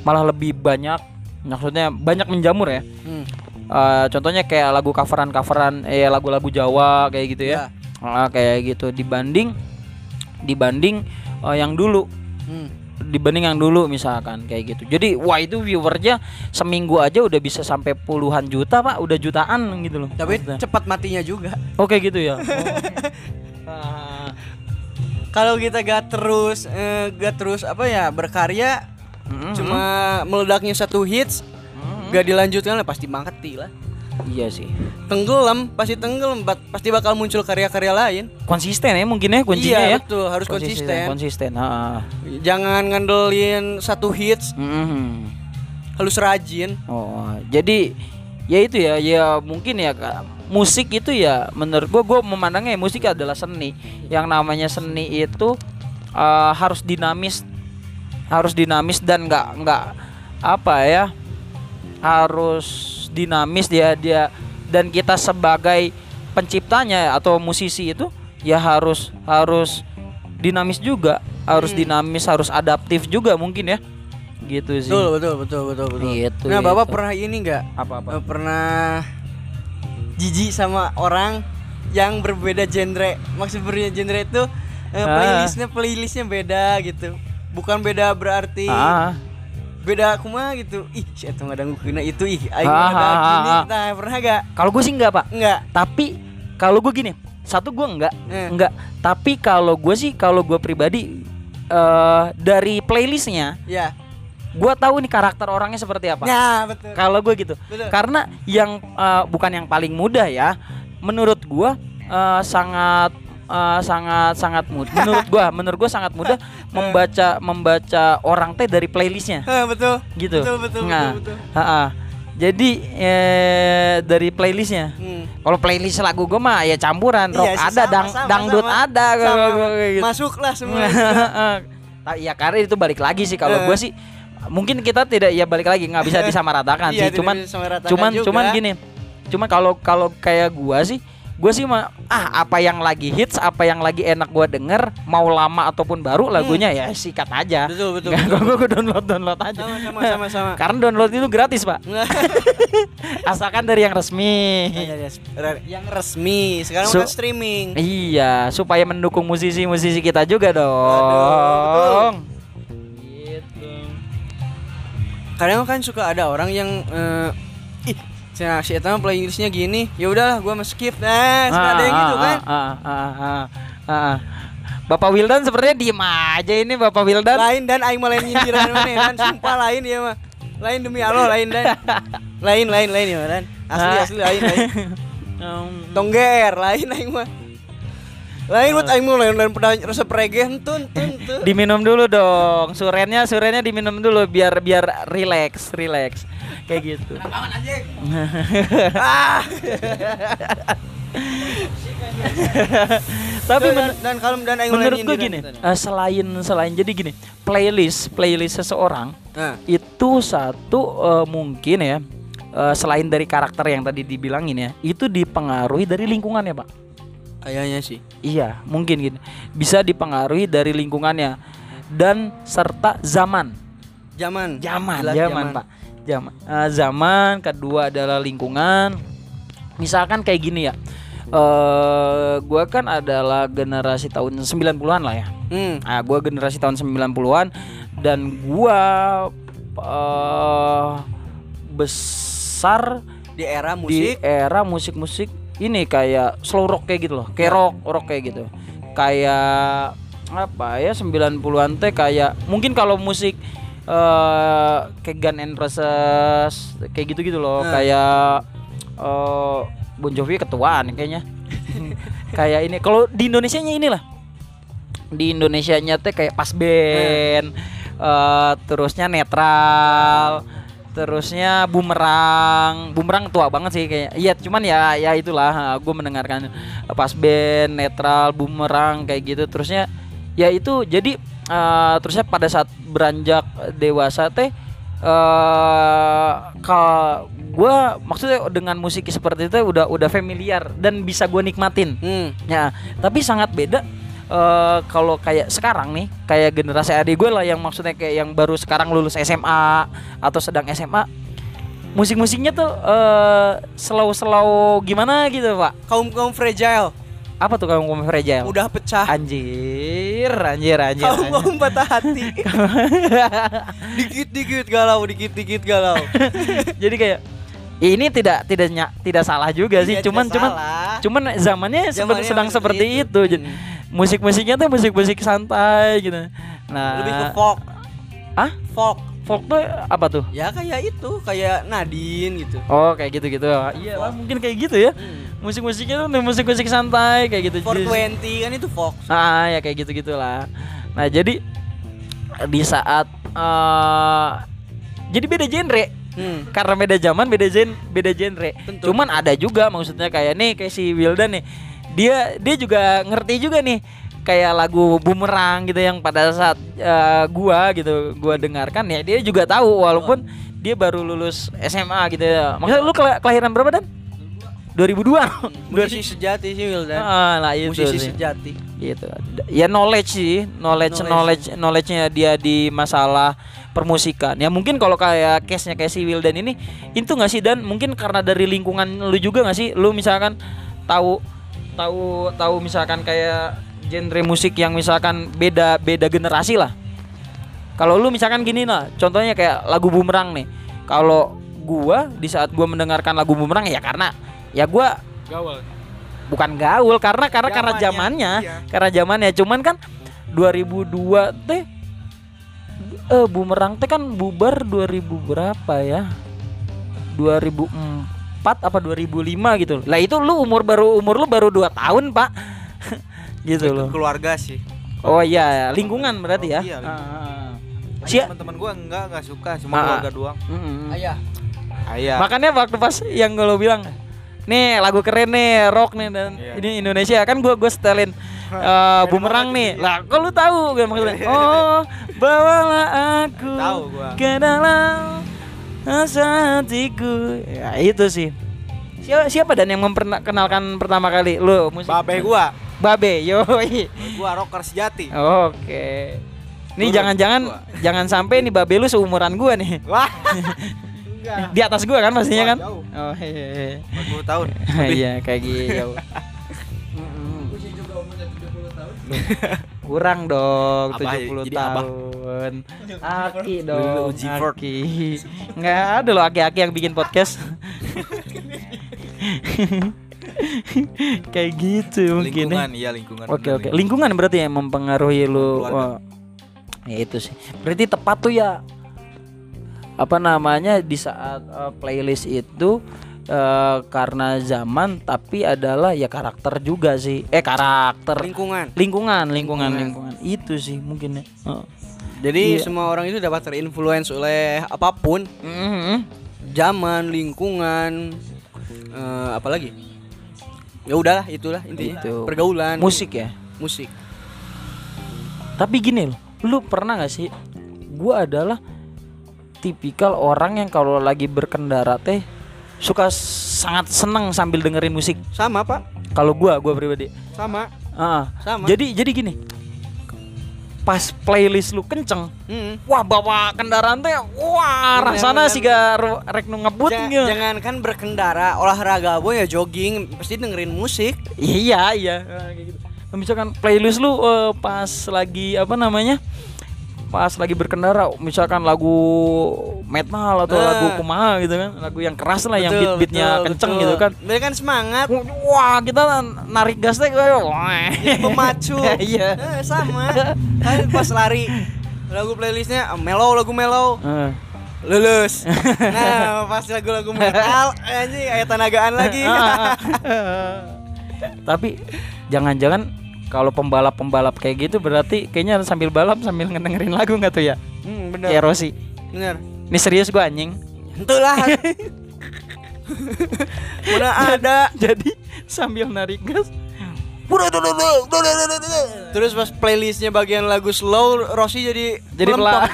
Malah lebih banyak maksudnya banyak menjamur ya. Hmm. Eh, contohnya kayak lagu coveran-coveran eh lagu-lagu Jawa kayak gitu ya. Ah, kayak gitu dibanding dibanding eh, yang dulu Hmm. Dibanding yang dulu misalkan kayak gitu. Jadi wah itu viewernya seminggu aja udah bisa sampai puluhan juta pak, udah jutaan gitu loh. Tapi Maksudnya. cepat matinya juga. Oke gitu ya. Oh. Ah, Kalau kita gak terus eh, gak terus apa ya berkarya mm, cuma meledaknya satu hits mm, gak dilanjutkan lah pasti mati lah. Iya sih. Tenggelam, pasti tenggelam, pasti bakal muncul karya-karya lain. Konsisten ya mungkin ya kuncinya iya, ya. betul, harus konsisten. Konsisten. ah. Jangan ngandelin satu hits, Mm. harus rajin. Oh, jadi ya itu ya, ya mungkin ya Kak, musik itu ya menurut gua gua memandangnya musik adalah seni. Yang namanya seni itu eh, harus dinamis, harus dinamis dan nggak nggak apa ya, harus dinamis dia dia dan kita sebagai penciptanya atau musisi itu ya harus harus dinamis juga, harus Hmm. dinamis, harus adaptif juga mungkin ya. Gitu sih. Betul, betul, betul, betul, betul. Gitu, nah, Bapak gitu. pernah ini nggak? Apa-apa? Eh, Pernah jijik sama orang yang berbeda genre. Maksud berbeda genre itu eh, Ah. playlistnya playlistnya beda gitu. Bukan beda berarti Ah, beda kumaha gitu. Ih, si eta nggak kena itu ih. Aing ada gini. ah. Nah, pernah gak? kalau gue sih enggak pak. Enggak. Tapi kalau gue gini, satu gue enggak, Eh. enggak. Tapi kalau gue sih, kalau gue pribadi eh dari playlistnya, Ya. gue tahu nih karakter orangnya seperti apa. Ya, betul. Kalau gue gitu, Betul. karena yang eh, bukan yang paling mudah ya, menurut gue eh, sangat eh, sangat sangat mudah. Menurut gue, menurut gue sangat mudah membaca membaca orang teh dari playlistnya. Eh, betul. gitu. Betul, betul, nah, betul, betul. ha-ha. Jadi eh, dari playlistnya. Hmm. Kalau playlist lagu gue mah ya campuran rock Iya sih, ada, sama, dang, sama, dangdut sama. ada Sama. gua gitu. Masuklah semua. Nah, ya karena itu balik lagi sih kalau gue sih mungkin kita tidak ya balik lagi nggak bisa disamaratakan Iya, sih. tidak Cuman cuman juga. cuman gini. Cuman kalau kalau kayak gua sih gue sih mah ah apa yang lagi hits apa yang lagi enak gue denger mau lama ataupun baru lagunya ya sikat aja Hmm. Betul, betul, Nggak, betul. gua download download aja Sama sama sama sama. karena download itu gratis pak asalkan dari yang resmi yang resmi sekarang So- kan streaming. iya supaya mendukung musisi-musisi kita juga dong betul. gitu Kadang kan suka ada orang yang ih Nah, si Eta mah playlistnya gini, ya udahlah gua skip. Nah, suka ada yang gitu kan. ah, ah, ah, ah, ah, ah. Bapak Wildan sepertinya diem aja ini Bapak Wildan. Lain dan aing mah lain nyindiran mana dan sumpah lain ya mah. Lain demi Allah lain dan. Lain lain lain ya dan. Asli Ah. asli lain lain. Um, Tongger lain aing mah. Lain buat aing mah lain lain pada resep reggae entun. diminum dulu dong. Surennya surennya diminum dulu biar biar relax, relax. Kayak gitu. ah. Tapi dan, men- dan kalau dan aing gue gini, eh, selain selain jadi gini, playlist playlist seseorang Nah, itu satu eh, mungkin ya eh, selain dari karakter yang tadi dibilangin ya, itu dipengaruhi dari lingkungannya, Pak. Kayaknya sih. Iya, mungkin gini. Bisa dipengaruhi dari lingkungannya dan serta zaman. Zaman. Zaman, Jelas zaman, Pak. Zaman. Eh, zaman kedua adalah lingkungan. Misalkan kayak gini ya. Eh gua kan adalah generasi tahun 90-an lah ya. Hmm. Nah, gua generasi tahun 90-an dan gua eh besar Di era di musik. era musik-musik ini kayak slow rock kayak gitu loh, kayak rock, rock kayak gitu. Kayak apa ya 90-an teh kayak mungkin kalau musik eh kayak Gun N' Roses kayak gitu-gitu loh, Nah. kayak eh Bon Jovi ketuaan kayaknya. kayak ini kalau di Indonesianya inilah. Di Indonesianya teh kayak pas band, eh terusnya netral, terusnya bumerang. Bumerang tua banget sih kayak iya cuman ya ya itulah gue mendengarkan pas band netral bumerang kayak gitu. Terusnya ya itu jadi eh, terusnya pada saat beranjak dewasa teh eh kalau gue maksudnya dengan musik seperti itu udah udah familiar dan bisa gue nikmatin. Hmm. Ya, tapi sangat beda eh kalau kayak sekarang nih, kayak generasi adik gue lah yang maksudnya kayak yang baru sekarang lulus SMA atau sedang SMA. Musik-musiknya tuh eh slow-slow gimana gitu, Pak. Kaum kaum fragile Apa tuh kamu ngomong fragile? udah pecah. Anjir, anjir, anjir. Kaum kaum patah hati. dikit dikit galau, dikit dikit galau. Jadi kayak ini tidak tidak tidak salah juga sih, Iya, tidak cuman cuman salah. cuman zamannya, Zamannya sedang seperti seperti itu. itu. Jadi musik-musiknya tuh musik-musik santai gitu. Nah, Lebih ke folk. Ah? Folk. folk tuh apa tuh? Ya kayak itu, kayak Nadine gitu. Oh kayak gitu gitu. Iya lah mungkin kayak gitu ya. Musik-musiknya tuh musik-musik santai kayak gitu. 420 kan itu folk. Ah ya kayak gitu gitulah. Nah jadi di saat eh jadi beda genre Hmm. karena beda zaman beda gen beda genre. Tentu. Cuman ada juga maksudnya kayak nih kayak si Wildan nih. Dia dia juga ngerti juga nih kayak lagu bumerang gitu yang pada saat eh, gua gitu gua dengarkan ya dia juga tahu walaupun dia baru lulus SMA gitu ya. Maksudnya lu kela- kelahiran berapa dan? 2002. Musisi sejati sih Wildan. Ah, lah itu Musisi sih. sejati. gitu ya knowledge sih knowledge knowledge Knowledge. knowledge nya dia di masalah permusikan ya mungkin kalau kayak case nya kayak si Wildan ini itu nggak sih dan mungkin karena dari lingkungan lu juga nggak sih lu misalkan tahu tahu tahu misalkan kayak genre musik yang misalkan beda beda generasi lah kalau lu misalkan gini lah contohnya kayak lagu bumerang nih kalau gua di saat gua mendengarkan lagu bumerang ya karena ya gua Gaul. bukan gaul karena karena karena Zamannya, zamannya iya. karena zamannya cuman kan 2002 teh eh bumerang teh kan bubar 2000 berapa ya 2004 apa 2005 gitu lah itu lu umur baru umur lu baru 2 tahun pak gitu loh Keluarga sih. oh iya lingkungan berarti ya Oh, iya, lingkungan. Ah, ah. Si Sia- teman-teman gua enggak enggak suka, cuma Ah. keluarga doang. Ayah. Ayah. Makanya waktu pas yang gue bilang Nih lagu keren nih rock nih dan Iya. ini Indonesia kan gua gue setelin eh, bumerang nih lah kok lu tahu gue maksudnya oh bawalah aku Tahu gua. ke dalam asa hatiku ya itu sih Siapa siapa dan yang memperkenalkan pertama kali lu musik? Babe gua. Babe, yoi. Gua rocker sejati. Oke. Nih Gua jangan-jangan jangan sampai nih babe lu seumuran gua nih. Wah. Di atas gua kan pastinya kan? jauh. Oh iya. 40 tahun. Iya kayak gitu. Kurang dong Abah, 70 jadi abah. tahun. Aki Dulu dong. uji Ford. Aki. Nggak ada loh aki-aki yang bikin podcast. kayak gitu mungkin. ya. Lingkungan, iya lingkungan. Oke oke. lingkungan. Lingkungan berarti yang mempengaruhi lu. Wah. Ya itu sih. Berarti tepat tuh ya. Apa namanya di saat eh, playlist itu eh, karena zaman tapi adalah ya karakter juga sih. Eh karakter. lingkungan Lingkungan, lingkungan, Lingkungan. lingkungan. Itu sih mungkin ya. Heeh. jadi Iya. semua orang itu dapat terinfluence oleh apa pun Mhm. zaman lingkungan eh, apalagi ya udahlah itulah intinya Itu. pergaulan Musik ya. musik Tapi gini loh, lu pernah gak sih? Gua adalah tipikal orang yang kalau lagi berkendara teh suka sangat seneng sambil dengerin musik. sama pak Kalau gua, gua pribadi. sama Ah, Sama. Jadi jadi gini. Pas playlist lu kenceng, Hmm. wah bawa kendaraan teh, wah Bener, rasana bener. sih gak rek ngebut Ja- gitu. jangankan berkendara olahraga boy ya jogging pasti dengerin musik Iya iya. Ah, kayak gitu. Misalkan playlist lu eh, pas lagi apa namanya? Pas lagi berkendara, misalkan lagu metal atau Ah. lagu kumaha gitu kan, lagu yang keras lah, yang Betul, beat-beatnya betul, kenceng betul. gitu kan. Mereka kan semangat Wah kita narik gas teh kayak pemacu Iya. Eh, sama kan pas lari lagu playlistnya eh, mellow lagu mellow Eh. lulus nah pas lagu-lagu metal anjing aya tenagaan lagi Tapi jangan-jangan kalau pembalap-pembalap kayak gitu berarti kayaknya harus sambil balap sambil ngedengerin lagu nggak tuh ya? hmm, Kayak bener Rossi. bener Ini serius gua anjing. Entulah Mana ada Jadi sambil narik gas Terus pas playlistnya bagian lagu slow Rossi jadi jadi pelan.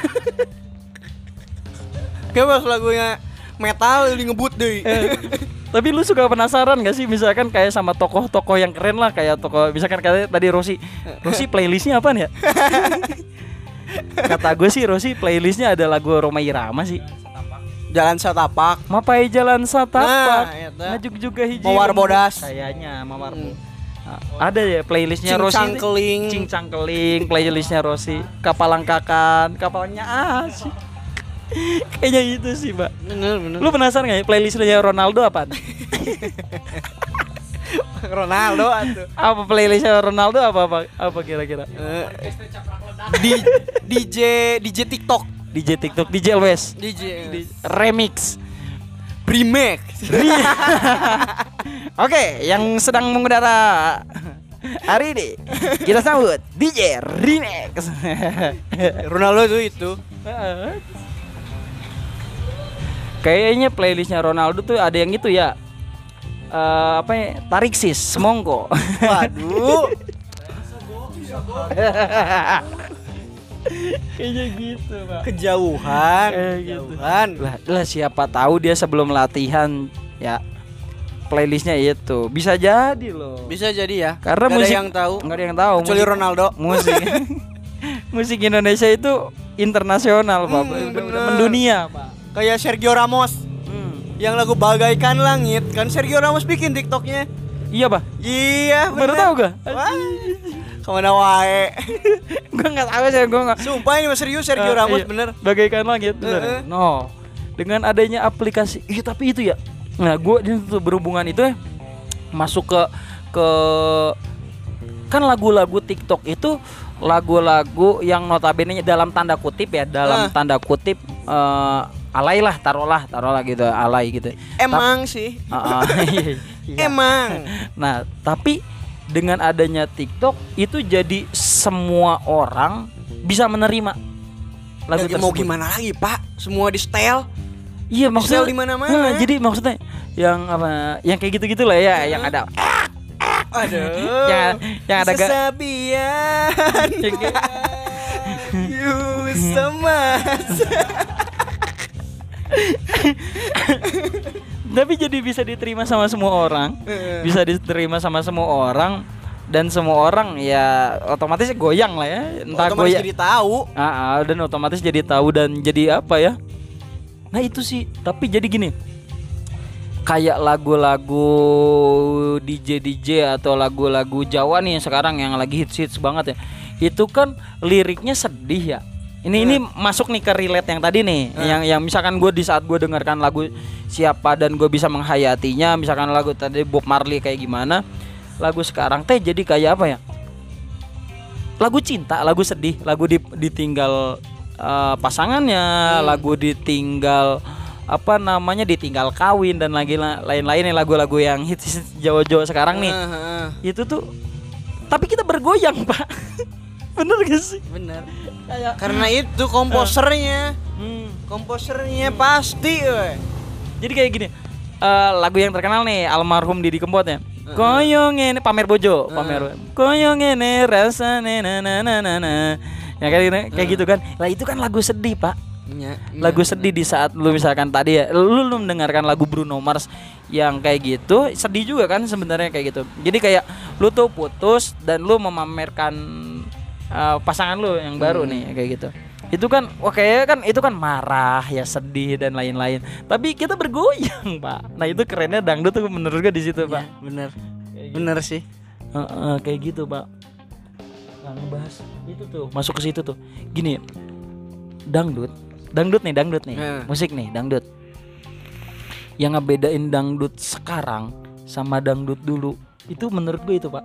Kayak pas lagunya metal jadi ngebut deh Tapi lu suka penasaran gak sih misalkan kayak sama tokoh-tokoh yang keren lah kayak tokoh misalkan kayak tadi Rossi. Rossi playlistnya apa ya? Kata gue sih Rossi playlistnya ada lagu Roma Irama sih. Jalan satapak Mapai jalan satapak. Nah. Ngajuk juga hiji. Mawar bodas. Kayaknya mawar. Hmm. Ada ya playlistnya Rossi. Cincang keling. Cincang keling playlistnya Rossi. Kapalangkakan, kapalnya asik. Kayaknya itu sih, Mbak. Bener bener. Lu penasaran gak ya playlistnya Ronaldo apaan? Ronaldo atuh. Apa playlistnya Ronaldo apa apa apa kira-kira? Eh, di DJ DJ TikTok. DJ TikTok DJ Elwes DJ remix. Remake. Oke yang sedang mengudara hari ini kita sambut DJ remix. Ronaldo tuh itu kayaknya playlistnya Ronaldo tuh ada yang itu ya. Eh, apa ya? Tarik sis semongko waduh. Kayaknya gitu pak. Kejauhan Kayak gitu. kejauhan. Lah, lah siapa tahu dia sebelum latihan ya playlistnya itu. Bisa jadi loh. Bisa jadi ya. Karena Nggak musik ada yang tahu. nggak ada yang tahu kecuali musik, Ronaldo. musik. Musik Indonesia itu internasional pak. Hmm, bener. mendunia pak kayak Sergio Ramos. Hmm. yang lagu bagaikan langit. Kan Sergio Ramos bikin TikToknya. Iya pak. Iya baru bener. tahu gak Wah, ke mana wae? Gue nggak tahu saya gue nggak sumpah ini serius Sergio Eh, Ramos iya. bener. Bagaikan langit Eh, eh. bener. no. Dengan adanya aplikasi iya tapi itu ya. Nah gue berhubungan itu ya. Masuk ke ke kan lagu-lagu TikTok itu lagu-lagu yang notabene dalam tanda kutip ya dalam Ah. tanda kutip eh, alay lah taruhlah taruhlah gitu alay gitu emang sih Ah, ah, iya, iya. emang Nah, tapi dengan adanya TikTok itu jadi semua orang bisa menerima lagu Ya, mau gimana lagi pak semua di style Iya maksudnya di mana-mana. Nah, jadi maksudnya yang apa? Yang kayak gitu-gitu lah ya, yang ada aduh. Yang yang ada kayak- You semas. Tapi jadi bisa diterima sama semua orang. Bisa diterima sama semua orang. Dan semua orang ya otomatis goyang lah ya. Entah Otomatis goyang jadi tahu. Ah, ah, dan otomatis jadi tahu dan jadi apa ya? Nah itu sih. Tapi jadi gini kayak lagu-lagu DJ DJ atau lagu-lagu Jawa nih yang sekarang yang lagi hits hits banget ya. Itu kan liriknya sedih ya. Ini ini masuk nih ke relate yang tadi nih. Yang yang misalkan gue di saat gue dengarkan lagu siapa dan gue bisa menghayatinya misalkan lagu tadi Bob Marley kayak gimana lagu sekarang teh jadi kayak apa ya? Lagu cinta, lagu sedih, lagu di- ditinggal eh, pasangannya, lagu ditinggal apa namanya ditinggal kawin dan lagi la- lain-lain lagu-lagu yang hits Jawa-Jawa sekarang nih. Heeh, Itu tuh tapi kita bergoyang, Pak. Bener gak sih? bener. Kayak Karena itu komposernya, hmm, komposernya pasti. we. jadi kayak gini. eh, lagu yang terkenal nih almarhum Didi Kempot ya. Koyong ini pamer bojo, pamer. Koyong ini rasa na na na na. Ya kayak gitu, kayak gitu kan. Lah itu kan lagu sedih, Pak. Iya, iya. lagu sedih di saat lu misalkan tadi ya lu, lu mendengarkan lagu Bruno Mars yang kayak gitu sedih juga kan sebenarnya kayak gitu. Jadi kayak lu tuh putus dan lu memamerkan uh, pasangan lu yang baru nih kayak gitu. Itu kan wah kayaknya kan itu kan marah ya sedih dan lain-lain. Tapi kita bergoyang pak. Nah itu kerennya dangdut tuh menurut gue di situ pak. Iya, bener. Gitu. Bener sih. Heeh, kayak gitu pak. Nah, ngebahas. Itu tuh masuk ke situ tuh. Gini dangdut dangdut nih dangdut nih. Nah. musik nih dangdut. Yang ngebedain dangdut sekarang sama dangdut dulu itu menurut gue itu pak.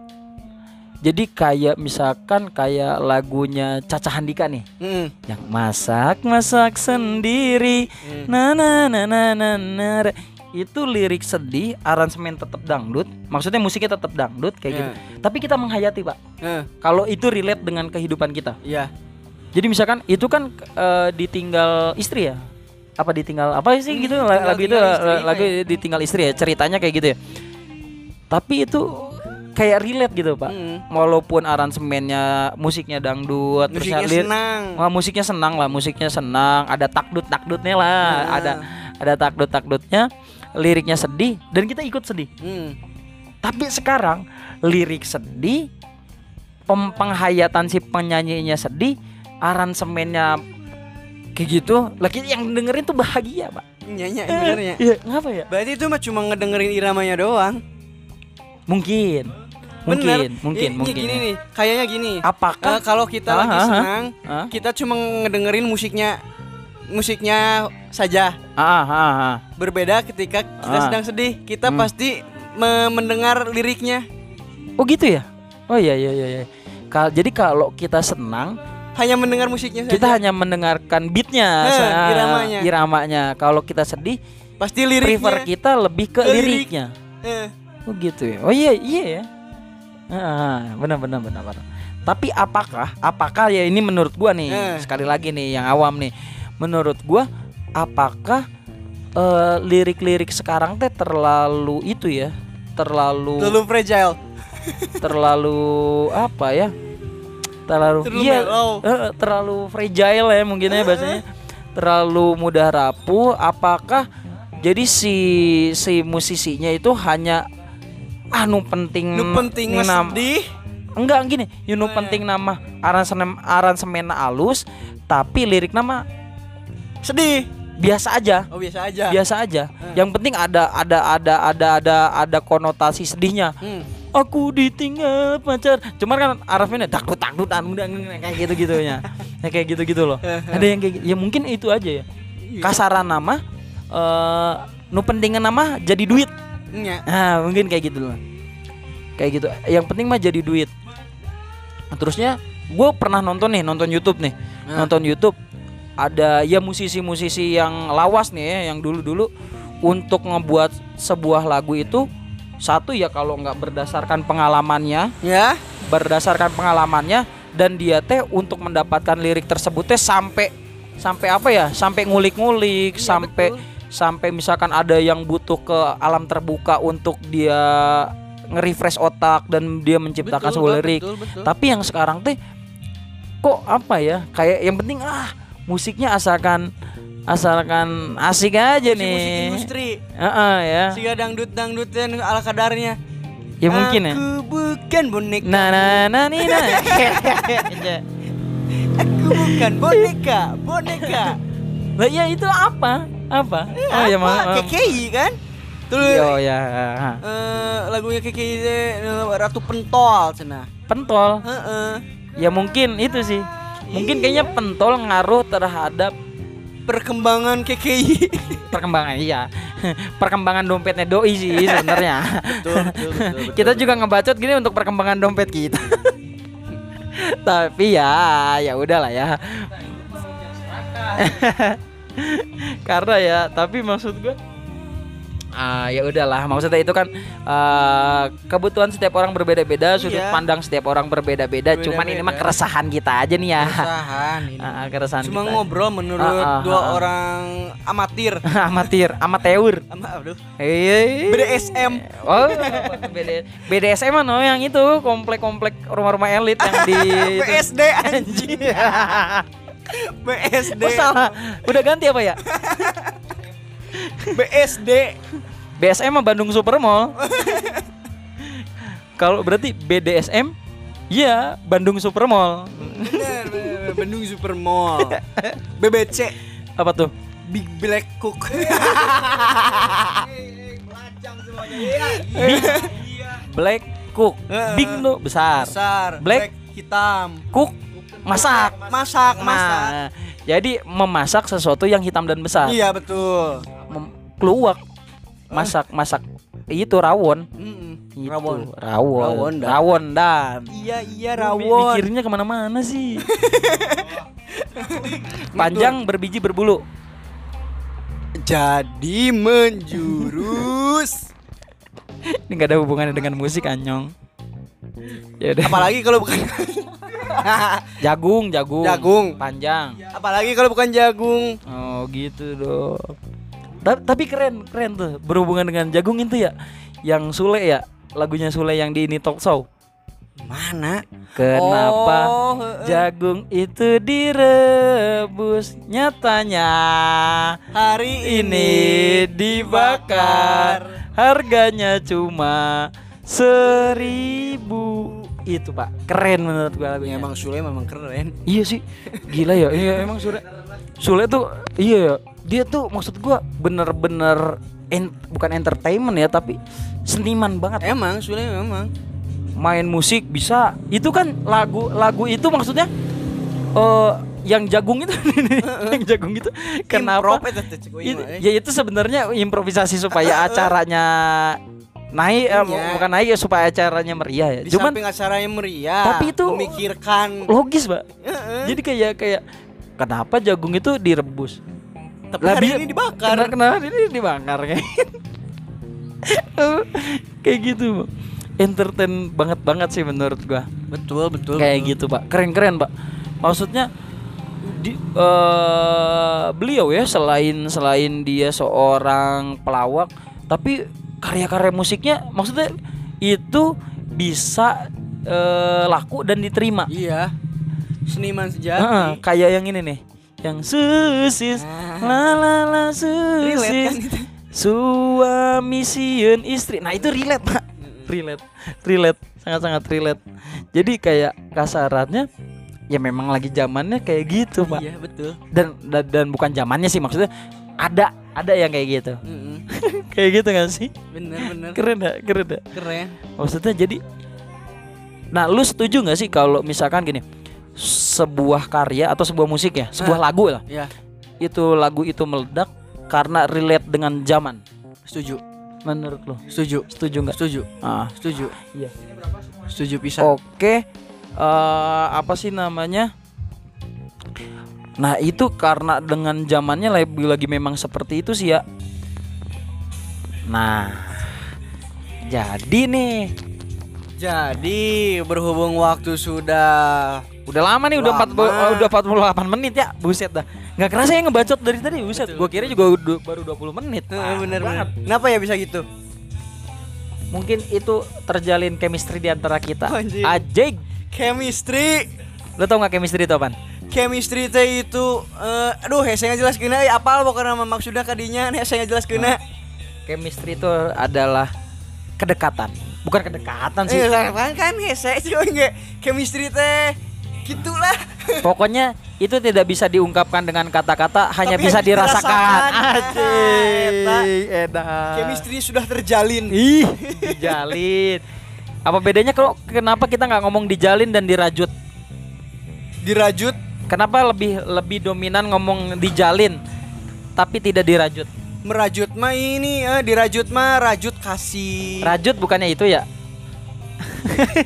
Jadi kayak misalkan kayak lagunya Caca Handika nih. Mm. yang masak masak sendiri na na na na na na re. itu lirik sedih aransemen tetap dangdut. Maksudnya musiknya tetap dangdut kayak gitu. Tapi kita menghayati pak. Eh, kalau itu relate dengan kehidupan kita. Iya. Jadi misalkan itu kan eh, ditinggal istri ya apa ditinggal apa sih gitu Hmm, tinggal- lagu itu istri, lagu ditinggal istri ya ceritanya kayak gitu ya tapi itu kayak relate gitu pak Mm. walaupun aransemennya musiknya dangdut terus Musiknya lir- senang. Wah, musiknya senang lah, musiknya senang, ada takdut takdutnya lah, Nah. ada ada takdut takdutnya, liriknya sedih dan kita ikut sedih. Mm. Tapi sekarang lirik sedih, penghayatan si penyanyinya sedih, aransemennya kayak gitu, lagi yang dengerin tuh bahagia, Pak. Nyanyi benernya. Iya, ngapa ya? Berarti itu mah cuma ngedengerin iramanya doang. Mungkin. Bener. Mungkin, mungkin, Ini mungkin. gini ya. nih, kayaknya gini. Apakah Eh, kalau kita Ah, lagi ah, ah. senang, Ah. kita cuma ngedengerin musiknya musiknya saja. ah, ah, ah. Berbeda ketika kita Ah. sedang sedih, kita Hmm. pasti me- mendengar liriknya. Oh gitu ya? Oh iya iya iya. iya. Ka- jadi kalau kita senang, Hanya mendengar musiknya saja. kita hanya mendengarkan beatnya, sa- iramanya. iramanya. Kalau kita sedih, pasti liriknya. prefer kita lebih ke, Ke lirik. liriknya. Eh, Oh gitu ya. Oh iya iya ya. Ah, benar benar benar benar. Tapi apakah apakah ya ini menurut gua nih Eh. sekali lagi nih yang awam nih. Menurut gua apakah eh, lirik-lirik sekarang teh terlalu itu ya? Terlalu terlalu fragile. terlalu apa ya? Terlalu, Terlalu iya, terlalu fragile ya mungkin ya bahasanya. Terlalu mudah rapuh. Apakah jadi si si musisinya itu hanya anu penting Nu penting mas nam- sedih. enggak gini, you know penting nama aransemen aransemen alus tapi lirik nama Sedih. biasa aja. Oh biasa aja. Biasa aja. Yang penting ada ada ada ada ada ada konotasi sedihnya. Hmm. Aku ditinggal pacar. Cuman kan arafnya takut takut anu kayak gitu gitunya. ya kayak gitu gitu loh. Ada yang kayak gitu. Ya mungkin itu aja ya. Kasaran nama eh nu pentingnya nama jadi duit. Nya. Nah, mungkin kayak gitu loh. Kayak gitu. Yang penting mah jadi duit. Terusnya gue pernah nonton nih, nonton YouTube nih. Nah. Nonton YouTube ada ya musisi-musisi yang lawas nih ya, yang dulu-dulu untuk ngebuat sebuah lagu itu satu ya kalau nggak berdasarkan pengalamannya, Ya. berdasarkan pengalamannya dan dia teh untuk mendapatkan lirik tersebut teh sampai sampai apa ya? Sampai ngulik-ngulik, sampai sampai misalkan ada yang butuh ke alam terbuka untuk dia nge-refresh otak dan dia menciptakan Betul, sebuah lirik. betul, betul. Tapi yang sekarang teh kok apa ya? Kayak yang penting ah musiknya asalkan asalkan asik aja Musik-musik nih. industri. Heeh, ya. Siga dangdut dangdutan ala kadarnya. Ya mungkin ya. Aku bukan boneka. Nah, nah, nah, nih, nah. Aku bukan boneka, boneka. Lah ya itu apa? Apa? Oh ya Apa? ma- KKI kan? Tuh Yo ya. eh, lagunya KKI eh, Ratu Pentol cenah. Pentol. Heeh. Ya mungkin itu sih. Mungkin kayaknya pentol ngaruh terhadap Perkembangan KKI. perkembangan iya. perkembangan dompetnya doi sih sebenarnya. betul, betul, betul, kita juga ngebacot gini untuk perkembangan dompet kita. Tapi ya, ya udahlah ya. Karena ya, tapi maksud gue ah ya udahlah maksudnya itu kan eh, kebutuhan setiap orang berbeda-beda sudut Iya. pandang setiap orang berbeda-beda cuman ini mah keresahan kita aja nih ya Keresahan ini. Ah, keresahan Cuma kita ngobrol menurut Ah, ah, dua ah, ah. orang amatir. amatir amateur Ama, aduh. BDSM. Oh, BD, BDSM no yang itu komplek-komplek rumah-rumah elit yang di. BSD anjing. BSD. Oh salah, udah ganti apa ya? BSD. BSM mah Bandung Supermall. Kalau berarti BDSM, iya Bandung Supermall. Bener, bener, Bandung Supermall. BBC. Apa tuh? Big Black Cook. Big Black Cook. Big tuh besar. Besar. Black. hitam. Cook masak. Masak, masak. Nah, jadi memasak sesuatu yang hitam dan besar. Iya betul. Keluak. Masak, masak. Itu rawon. Mm-mm. Itu, Rawon. Rawon. Rawon dan. Rawon dan. Iya iya rawon. Mikirnya ke mana-mana sih. Panjang berbiji berbulu. Jadi menjurus. Ini gak ada hubungannya dengan musik anyong. Ya. Apalagi kalau bukan Jagung, jagung. Jagung. Panjang. apalagi kalau bukan jagung. Oh gitu dong. Ta- Tapi keren, keren tuh. Berhubungan dengan jagung itu ya. Yang Sule ya. Lagunya Sule yang di ini talk show. Mana? Kenapa Oh, jagung itu direbus nyatanya Hari ini dibakar harganya cuma seribu itu pak keren menurut gua Ya, lagunya emang Sule memang keren. iya sih gila ya iya emang Sule Sule tuh iya ya dia tuh maksud gua bener-bener en- bukan entertainment ya tapi seniman banget Emang Sule memang. main musik bisa itu kan lagu lagu itu maksudnya eh yang jagung itu yang jagung itu kenapa Itu- ya itu sebenarnya improvisasi supaya acaranya naik eh, Iya. bukan naik ya supaya acaranya meriah ya Di cuman samping acaranya meriah. Tapi itu- memikirkan. logis mbak Heeh. jadi kayak kayak kenapa jagung itu direbus Tapi Lah, hari ini dibakar. kenapa, kenapa ini dibakar kayak kayak gitu entertain banget banget sih menurut gua Betul betul. kayak betul. gitu pak keren keren pak maksudnya di, eh, beliau ya selain selain dia seorang pelawak tapi karya-karya musiknya maksudnya itu bisa eh, laku dan diterima Iya. Seniman sejati. Heeh, kayak yang ini nih yang susis. La la la Relate kan susis. itu. suami sieun istri. Nah itu relate pak. Relate. Relate. Sangat sangat relate. Jadi kayak kasarannya ya memang lagi zamannya kayak gitu pak. Iya betul. dan, dan dan bukan zamannya sih maksudnya ada ada yang kayak gitu. Mm-mm. kayak gitu kan sih? Bener bener. keren gak keren gak Keren. maksudnya jadi nah lu setuju nggak sih kalau misalkan gini sebuah karya atau sebuah musik ya sebuah Ah. lagu lah Ya itu lagu itu meledak karena relate dengan zaman setuju. menurut lo Setuju. setuju nggak Setuju. ah Setuju. iya Setuju pisan. Oke, eh, apa sih namanya? Nah itu karena dengan zamannya lagi, lagi memang seperti itu sih ya. Nah, jadi nih, Jadi berhubung waktu sudah udah lama nih, udah empat Lama. udah 48 menit ya, buset dah. Nggak kerasa ya ngebacot dari tadi, buset. Gue kira juga udah- baru 20 menit. Eh, bener banget. bener. Kenapa ya bisa gitu? Mungkin itu terjalin chemistry di antara kita. Anjing. Chemistry. Lo tau nggak chemistry itu apaan? chemistry teh itu eh, aduh hese jelas kena ya apal pokoknya nama maksudnya kadinya hese jelas kena Chemistry itu adalah kedekatan. Bukan kedekatan sih. eh kan kan hese enggak chemistry teh gitulah Pokoknya itu tidak bisa diungkapkan dengan kata-kata, hanya Tapi bisa dirasakan. dirasakan. Acing, edan. chemistry sudah terjalin Ih, dijalin. Apa bedanya kalau kenapa kita nggak ngomong dijalin dan dirajut? dirajut Kenapa lebih lebih dominan ngomong dijalin tapi tidak dirajut? merajut mah ini eh, dirajut mah rajut kasih Rajut bukannya itu ya?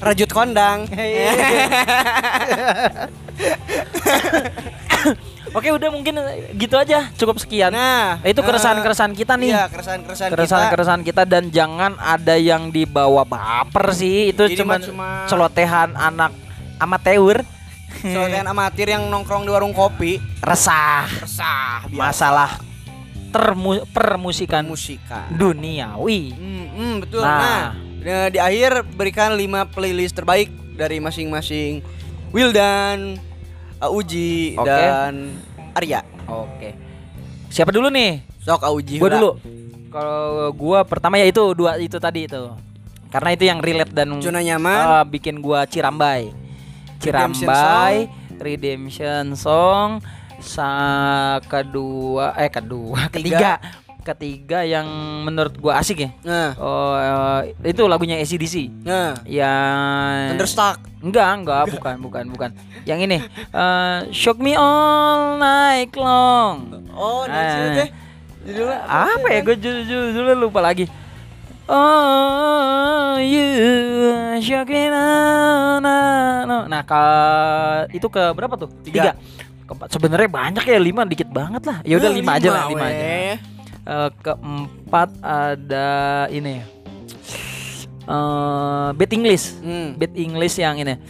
Rajut kondang Oke, udah mungkin gitu aja. Cukup sekian. nah itu eh, keresahan-keresahan kita nih. iya keresahan-keresahan kita keresahan-keresahan kita dan jangan ada yang dibawa baper sih itu cuma celotehan anak amatir Soalnya amatir yang nongkrong di warung kopi resah resah biasa masalah termu permusikan musika duniawi Hmm, hmm, betul. Nah. Nah, di akhir berikan 5 playlist terbaik dari masing-masing Wildan, Auji Oke. dan Arya. oke siapa dulu nih Sok Auji. gua dulu kalau gua pertama ya itu dua itu tadi itu karena itu yang relate dan Zona nyaman. ah, bikin gua cirambai Redemption cirambai redemption song sa kedua eh kedua ketiga ketiga yang menurut gua asik ya Nah, oh eh, itu lagunya ACDC nah. yang Thunderstruck. enggak enggak bukan bukan bukan yang ini eh, shock me all night long Oh, Ah. dari sini teh. Judulnya apa ya gue judul judulnya lupa lagi Oh you shock me now, now. Nah ke itu ke berapa tuh? Tiga. Keempat sebenarnya banyak ya lima dikit banget lah. Ya udah Eh, lima, aja lah lima aja. Eh, keempat ada ini eh Bad English. Hmm. Bad English yang ini.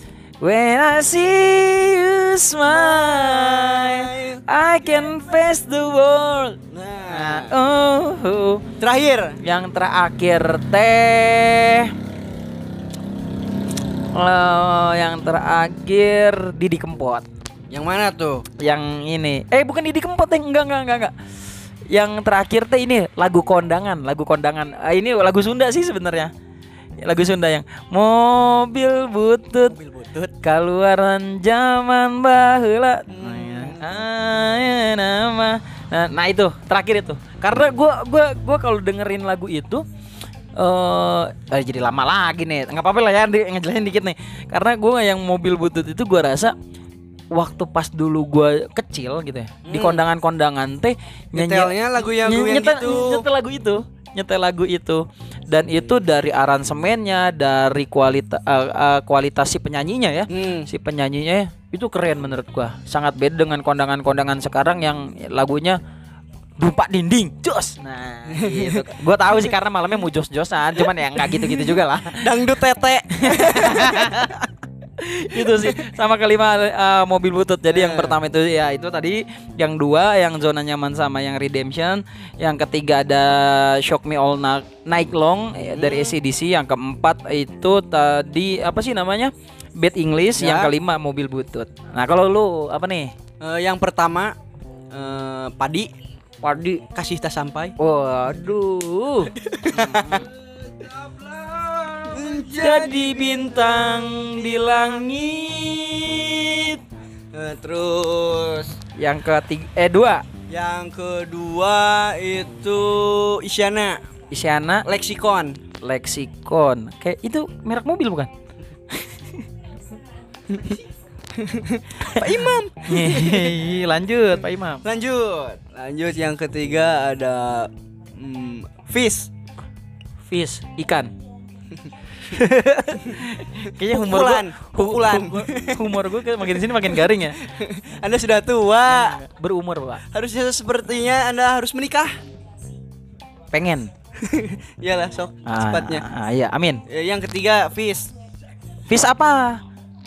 When I see you smile, I can face the world. Nah, oh, oh. terakhir yang terakhir teh Oh, yang terakhir Didi Kempot. yang mana tuh? Yang ini. Eh, bukan Didi Kempot, deh. Enggak, enggak, enggak, enggak. Yang terakhir teh ini lagu kondangan, lagu kondangan. Ah, ini lagu Sunda sih sebenarnya. Lagu Sunda yang mobil butut Mobil butut. keluaran zaman baheula. Hmm. Aya nama. Nah, nah itu terakhir itu. Karena gua gua gua kalau dengerin lagu itu eh eh, jadi lama lagi nih. nggak apa-apa lah ya ngejelasin dikit nih. Karena gua yang mobil butut itu gua rasa waktu pas dulu gua kecil gitu ya. Di Hmm. kondangan-kondangan teh nyanyi- Nyetelnya lagu yang Nye- yang nyetel, gitu. nyetel lagu itu nyetel lagu itu dan itu dari aransemennya dari kualitas kualitas si penyanyinya ya Hmm. si penyanyinya itu keren menurut gua sangat beda dengan kondangan-kondangan sekarang yang lagunya Dumpak dinding, jos. Nah, gitu. Gua tahu sih karena malamnya mau jos-josan, cuman ya nggak gitu-gitu juga lah. Dangdut tete. itu sih sama kelima eh, mobil butut. Jadi yang Eh. pertama itu ya itu tadi yang dua yang zona nyaman sama yang redemption. Yang ketiga ada shock me all Na- night long eh, dari ACDC yang keempat itu tadi apa sih namanya? Bad English. Ya. yang kelima mobil butut. Nah kalau lu apa nih? Eh, yang pertama eh, padi. Padi. Kasih tak sampai. waduh jadi bintang di langit. Eh, terus. Yang ketiga eh dua. Yang kedua itu Isyana. Isyana. Lexicon. Lexicon kayak itu merek mobil bukan? Pak Imam. Lanjut Pak Imam. Lanjut. Lanjut yang ketiga ada hmm, Fish. fish ikan kayaknya humor gua pukulan. hu- hu- humor gue makin sini makin garing ya Anda sudah tua. berumur pak Harusnya sepertinya Anda harus menikah. pengen Iyalah sok ah, cepatnya. ah, iya amin Eh, Yang ketiga Fish. fish apa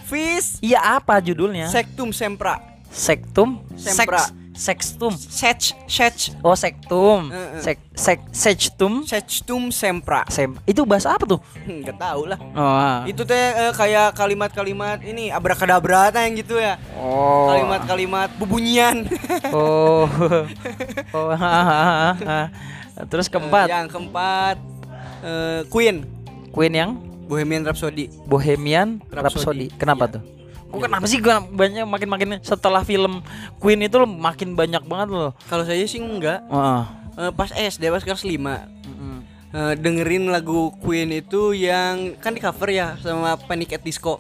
Fish iya apa judulnya Sectum Sempra. sektum Sempra. Sextum. Sech Sech Oh, sektum. Sek sek sextum. Sechtum sempra. Sem. Itu bahasa apa tuh? Enggak tahu lah. Oh. Itu teh eh, kayak kalimat-kalimat ini abrakadabra yang gitu ya. Oh. Kalimat-kalimat bubunyian. Oh. oh. Terus keempat, Eh, yang keempat eh, Queen Queen yang Bohemian Rhapsody. Bohemian Rhapsody. Rhapsody. Kenapa Iya. tuh? Kok kenapa sih gua banyak makin makin setelah film Queen itu loh makin banyak banget loh. Kalau saya sih enggak. Wah. Eh, pas SD pas kelas 5 eh, dengerin lagu Queen itu yang kan di cover ya sama Panic at Disco.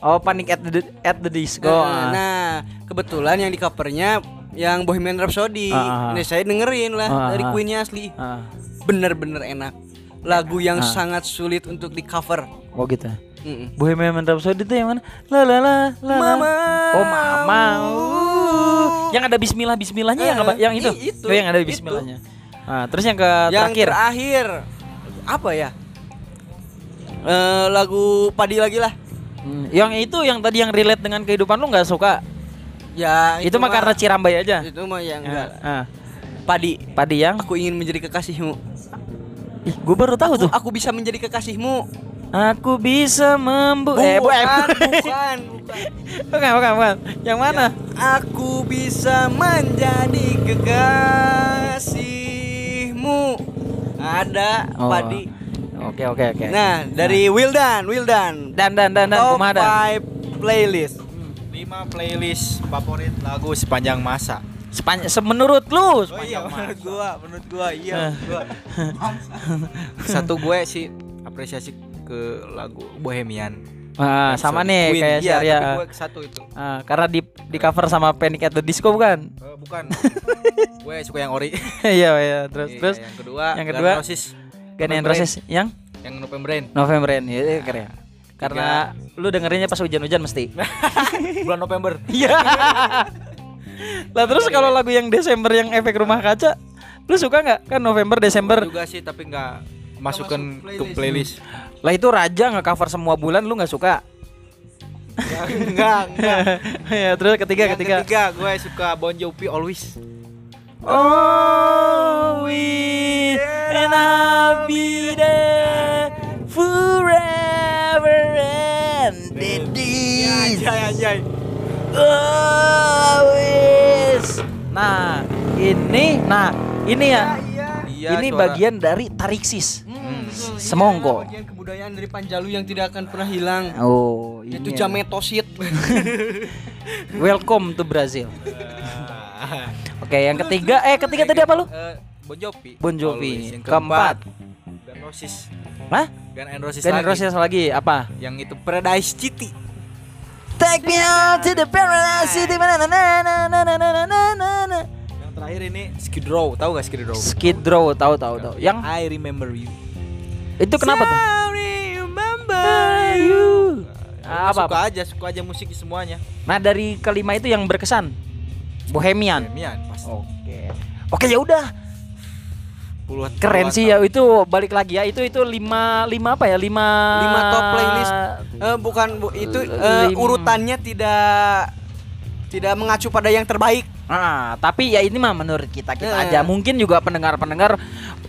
Oh, Panic at the at the Disco. Eh, ah. nah, kebetulan yang di covernya yang Bohemian Rhapsody. Ah, ah. Nah, saya dengerin lah Ah, dari ah. Queennya asli. Ah. Bener-bener enak. Lagu yang Ah. sangat sulit untuk di cover. Oh gitu. Mm-mm. Bohemian Rhapsody itu yang mana? La la la la. Mama. Oh mama. Uh. Yang ada Bismillah Bismillahnya yang apa? Eh, Yang itu. itu, Oh, yang ada itu. Bismillahnya. Nah, terus yang ke yang terakhir. terakhir apa ya? Eh, lagu Padi lagi lah. Hmm, yang itu yang tadi yang relate dengan kehidupan lu nggak suka? Ya itu, mah karena Cirambai aja. itu mah yang enggak. Ah, Padi. padi yang Aku ingin menjadi kekasihmu. Ih, gue baru tahu tuh. Aku bisa menjadi kekasihmu. Aku bisa membu eh bu- eh, bukan, bukan, bukan. bukan, bukan, bukan. Yang mana? Aku bisa menjadi kekasihmu. Ada Oh. Padi. Oke, oke, oke. Nah, dari Wildan, Wildan. dan dan dan dan Top kumaha dan? 5 playlist. 5 playlist favorit lagu sepanjang masa. Sepanjang se- menurut lu Oh iya, menurut masa. gua, menurut gua iya, Eh. gua. Satu gue sih apresiasi ke lagu Bohemian. Ah, sama nih Queen, kayak iya, Syariah. tapi gue satu itu. Ah, karena di di cover sama Panic at the Disco bukan? Eh, bukan. gue suka yang ori. Iya, iya. Terus Iya, terus yang kedua, yang kedua, N' Roses. Gun November Roses yang yang Novemberin. November ini itu keren. Karena lu dengerinnya pas hujan-hujan mesti. Bulan November. Iya. Lah terus kalau lagu yang Desember yang efek rumah kaca, lu suka nggak? Kan November Desember. juga sih tapi nggak masukkan ke playlist. Lah itu Raja nggak cover semua bulan, lu nggak suka? enggak, enggak. ya terus ketiga Yang ketiga. ketiga gue suka Bon Jovi Always. Always and I'll be there forever and the days. Anjay anjay. Always. Nah, ini nah, ini ya. Iya, ini suara. bagian dari Tariksis. Hmm, betul. Semongko. Ini bagian kebudayaan dari Panjalu yang tidak akan pernah hilang. Oh, ini. jametosit. Welcome to Brazil. Oke, yang ketiga eh ketiga tadi apa lu? Eh, bon Jovi. Bon Jovi. Keempat. Gun Roses. Hah? Gun and Roses Gun N' lagi. Lagi apa? Yang itu Paradise City. Take me out to the paradise city. Na, na, na, na, na, na, na, na, na, na. Yang terakhir ini Skid Row. Tahu gak Skid Row? Skid Row tahu tahu tahu. Yang I Remember You. itu kenapa tuh? Sorry, remember you. Ah, Apa, suka apa? aja, suka aja musik semuanya. Nah dari kelima itu yang berkesan Bohemian. Bohemian pasti. Oke. Oke ya udah Puluhan keren sih ya itu balik lagi ya itu itu lima lima apa ya lima Lima top playlist. Eh, bukan bu, itu Lim- urutannya tidak tidak mengacu pada yang terbaik. Ah, tapi ya ini mah menurut kita kita Eh. aja. Mungkin juga pendengar-pendengar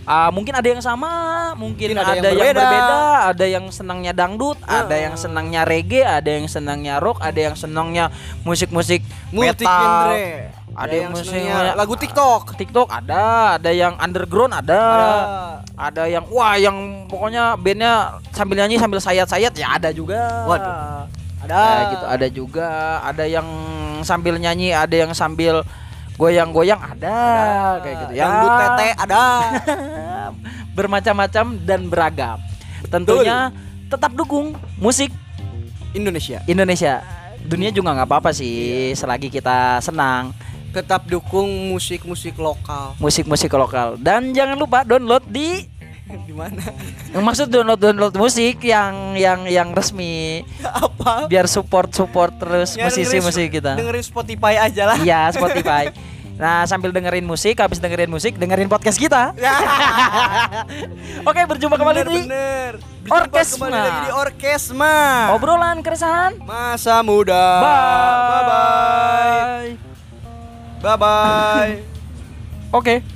ah, mungkin ada yang sama, mungkin, Mungkin ada ada, yang yang, berbeda. berbeda. ada yang senangnya dangdut, ada Eh. yang senangnya reggae, ada yang senangnya rock, ada yang senangnya musik-musik Multi metal. Ada Ada yang yang musik senangnya lagu TikTok. TikTok ada, ada yang underground ada. Ada yang wah yang pokoknya bandnya sambil nyanyi sambil sayat-sayat ya ada juga. Waduh. Ada gitu, ada juga. Ada yang sambil nyanyi, ada yang sambil goyang-goyang ada, kayak gitu. Ya. Dangdut tete ada. Bermacam-macam dan beragam. Tentunya tetap dukung musik Indonesia. Indonesia. Dunia juga nggak apa-apa sih selagi kita senang Tetap dukung musik-musik lokal. musik-musik lokal dan jangan lupa download di Di mana? yang maksud download download musik yang yang yang resmi Apa? biar support support terus Ya, musisi dengerin- musik kita Dengerin Spotify aja lah. iya Spotify nah sambil dengerin musik habis dengerin musik dengerin podcast kita oke berjumpa kembali di. Orkesma. Kembali lagi di Orkesma. obrolan keresahan Masa muda. bye. Bye bye. Oke.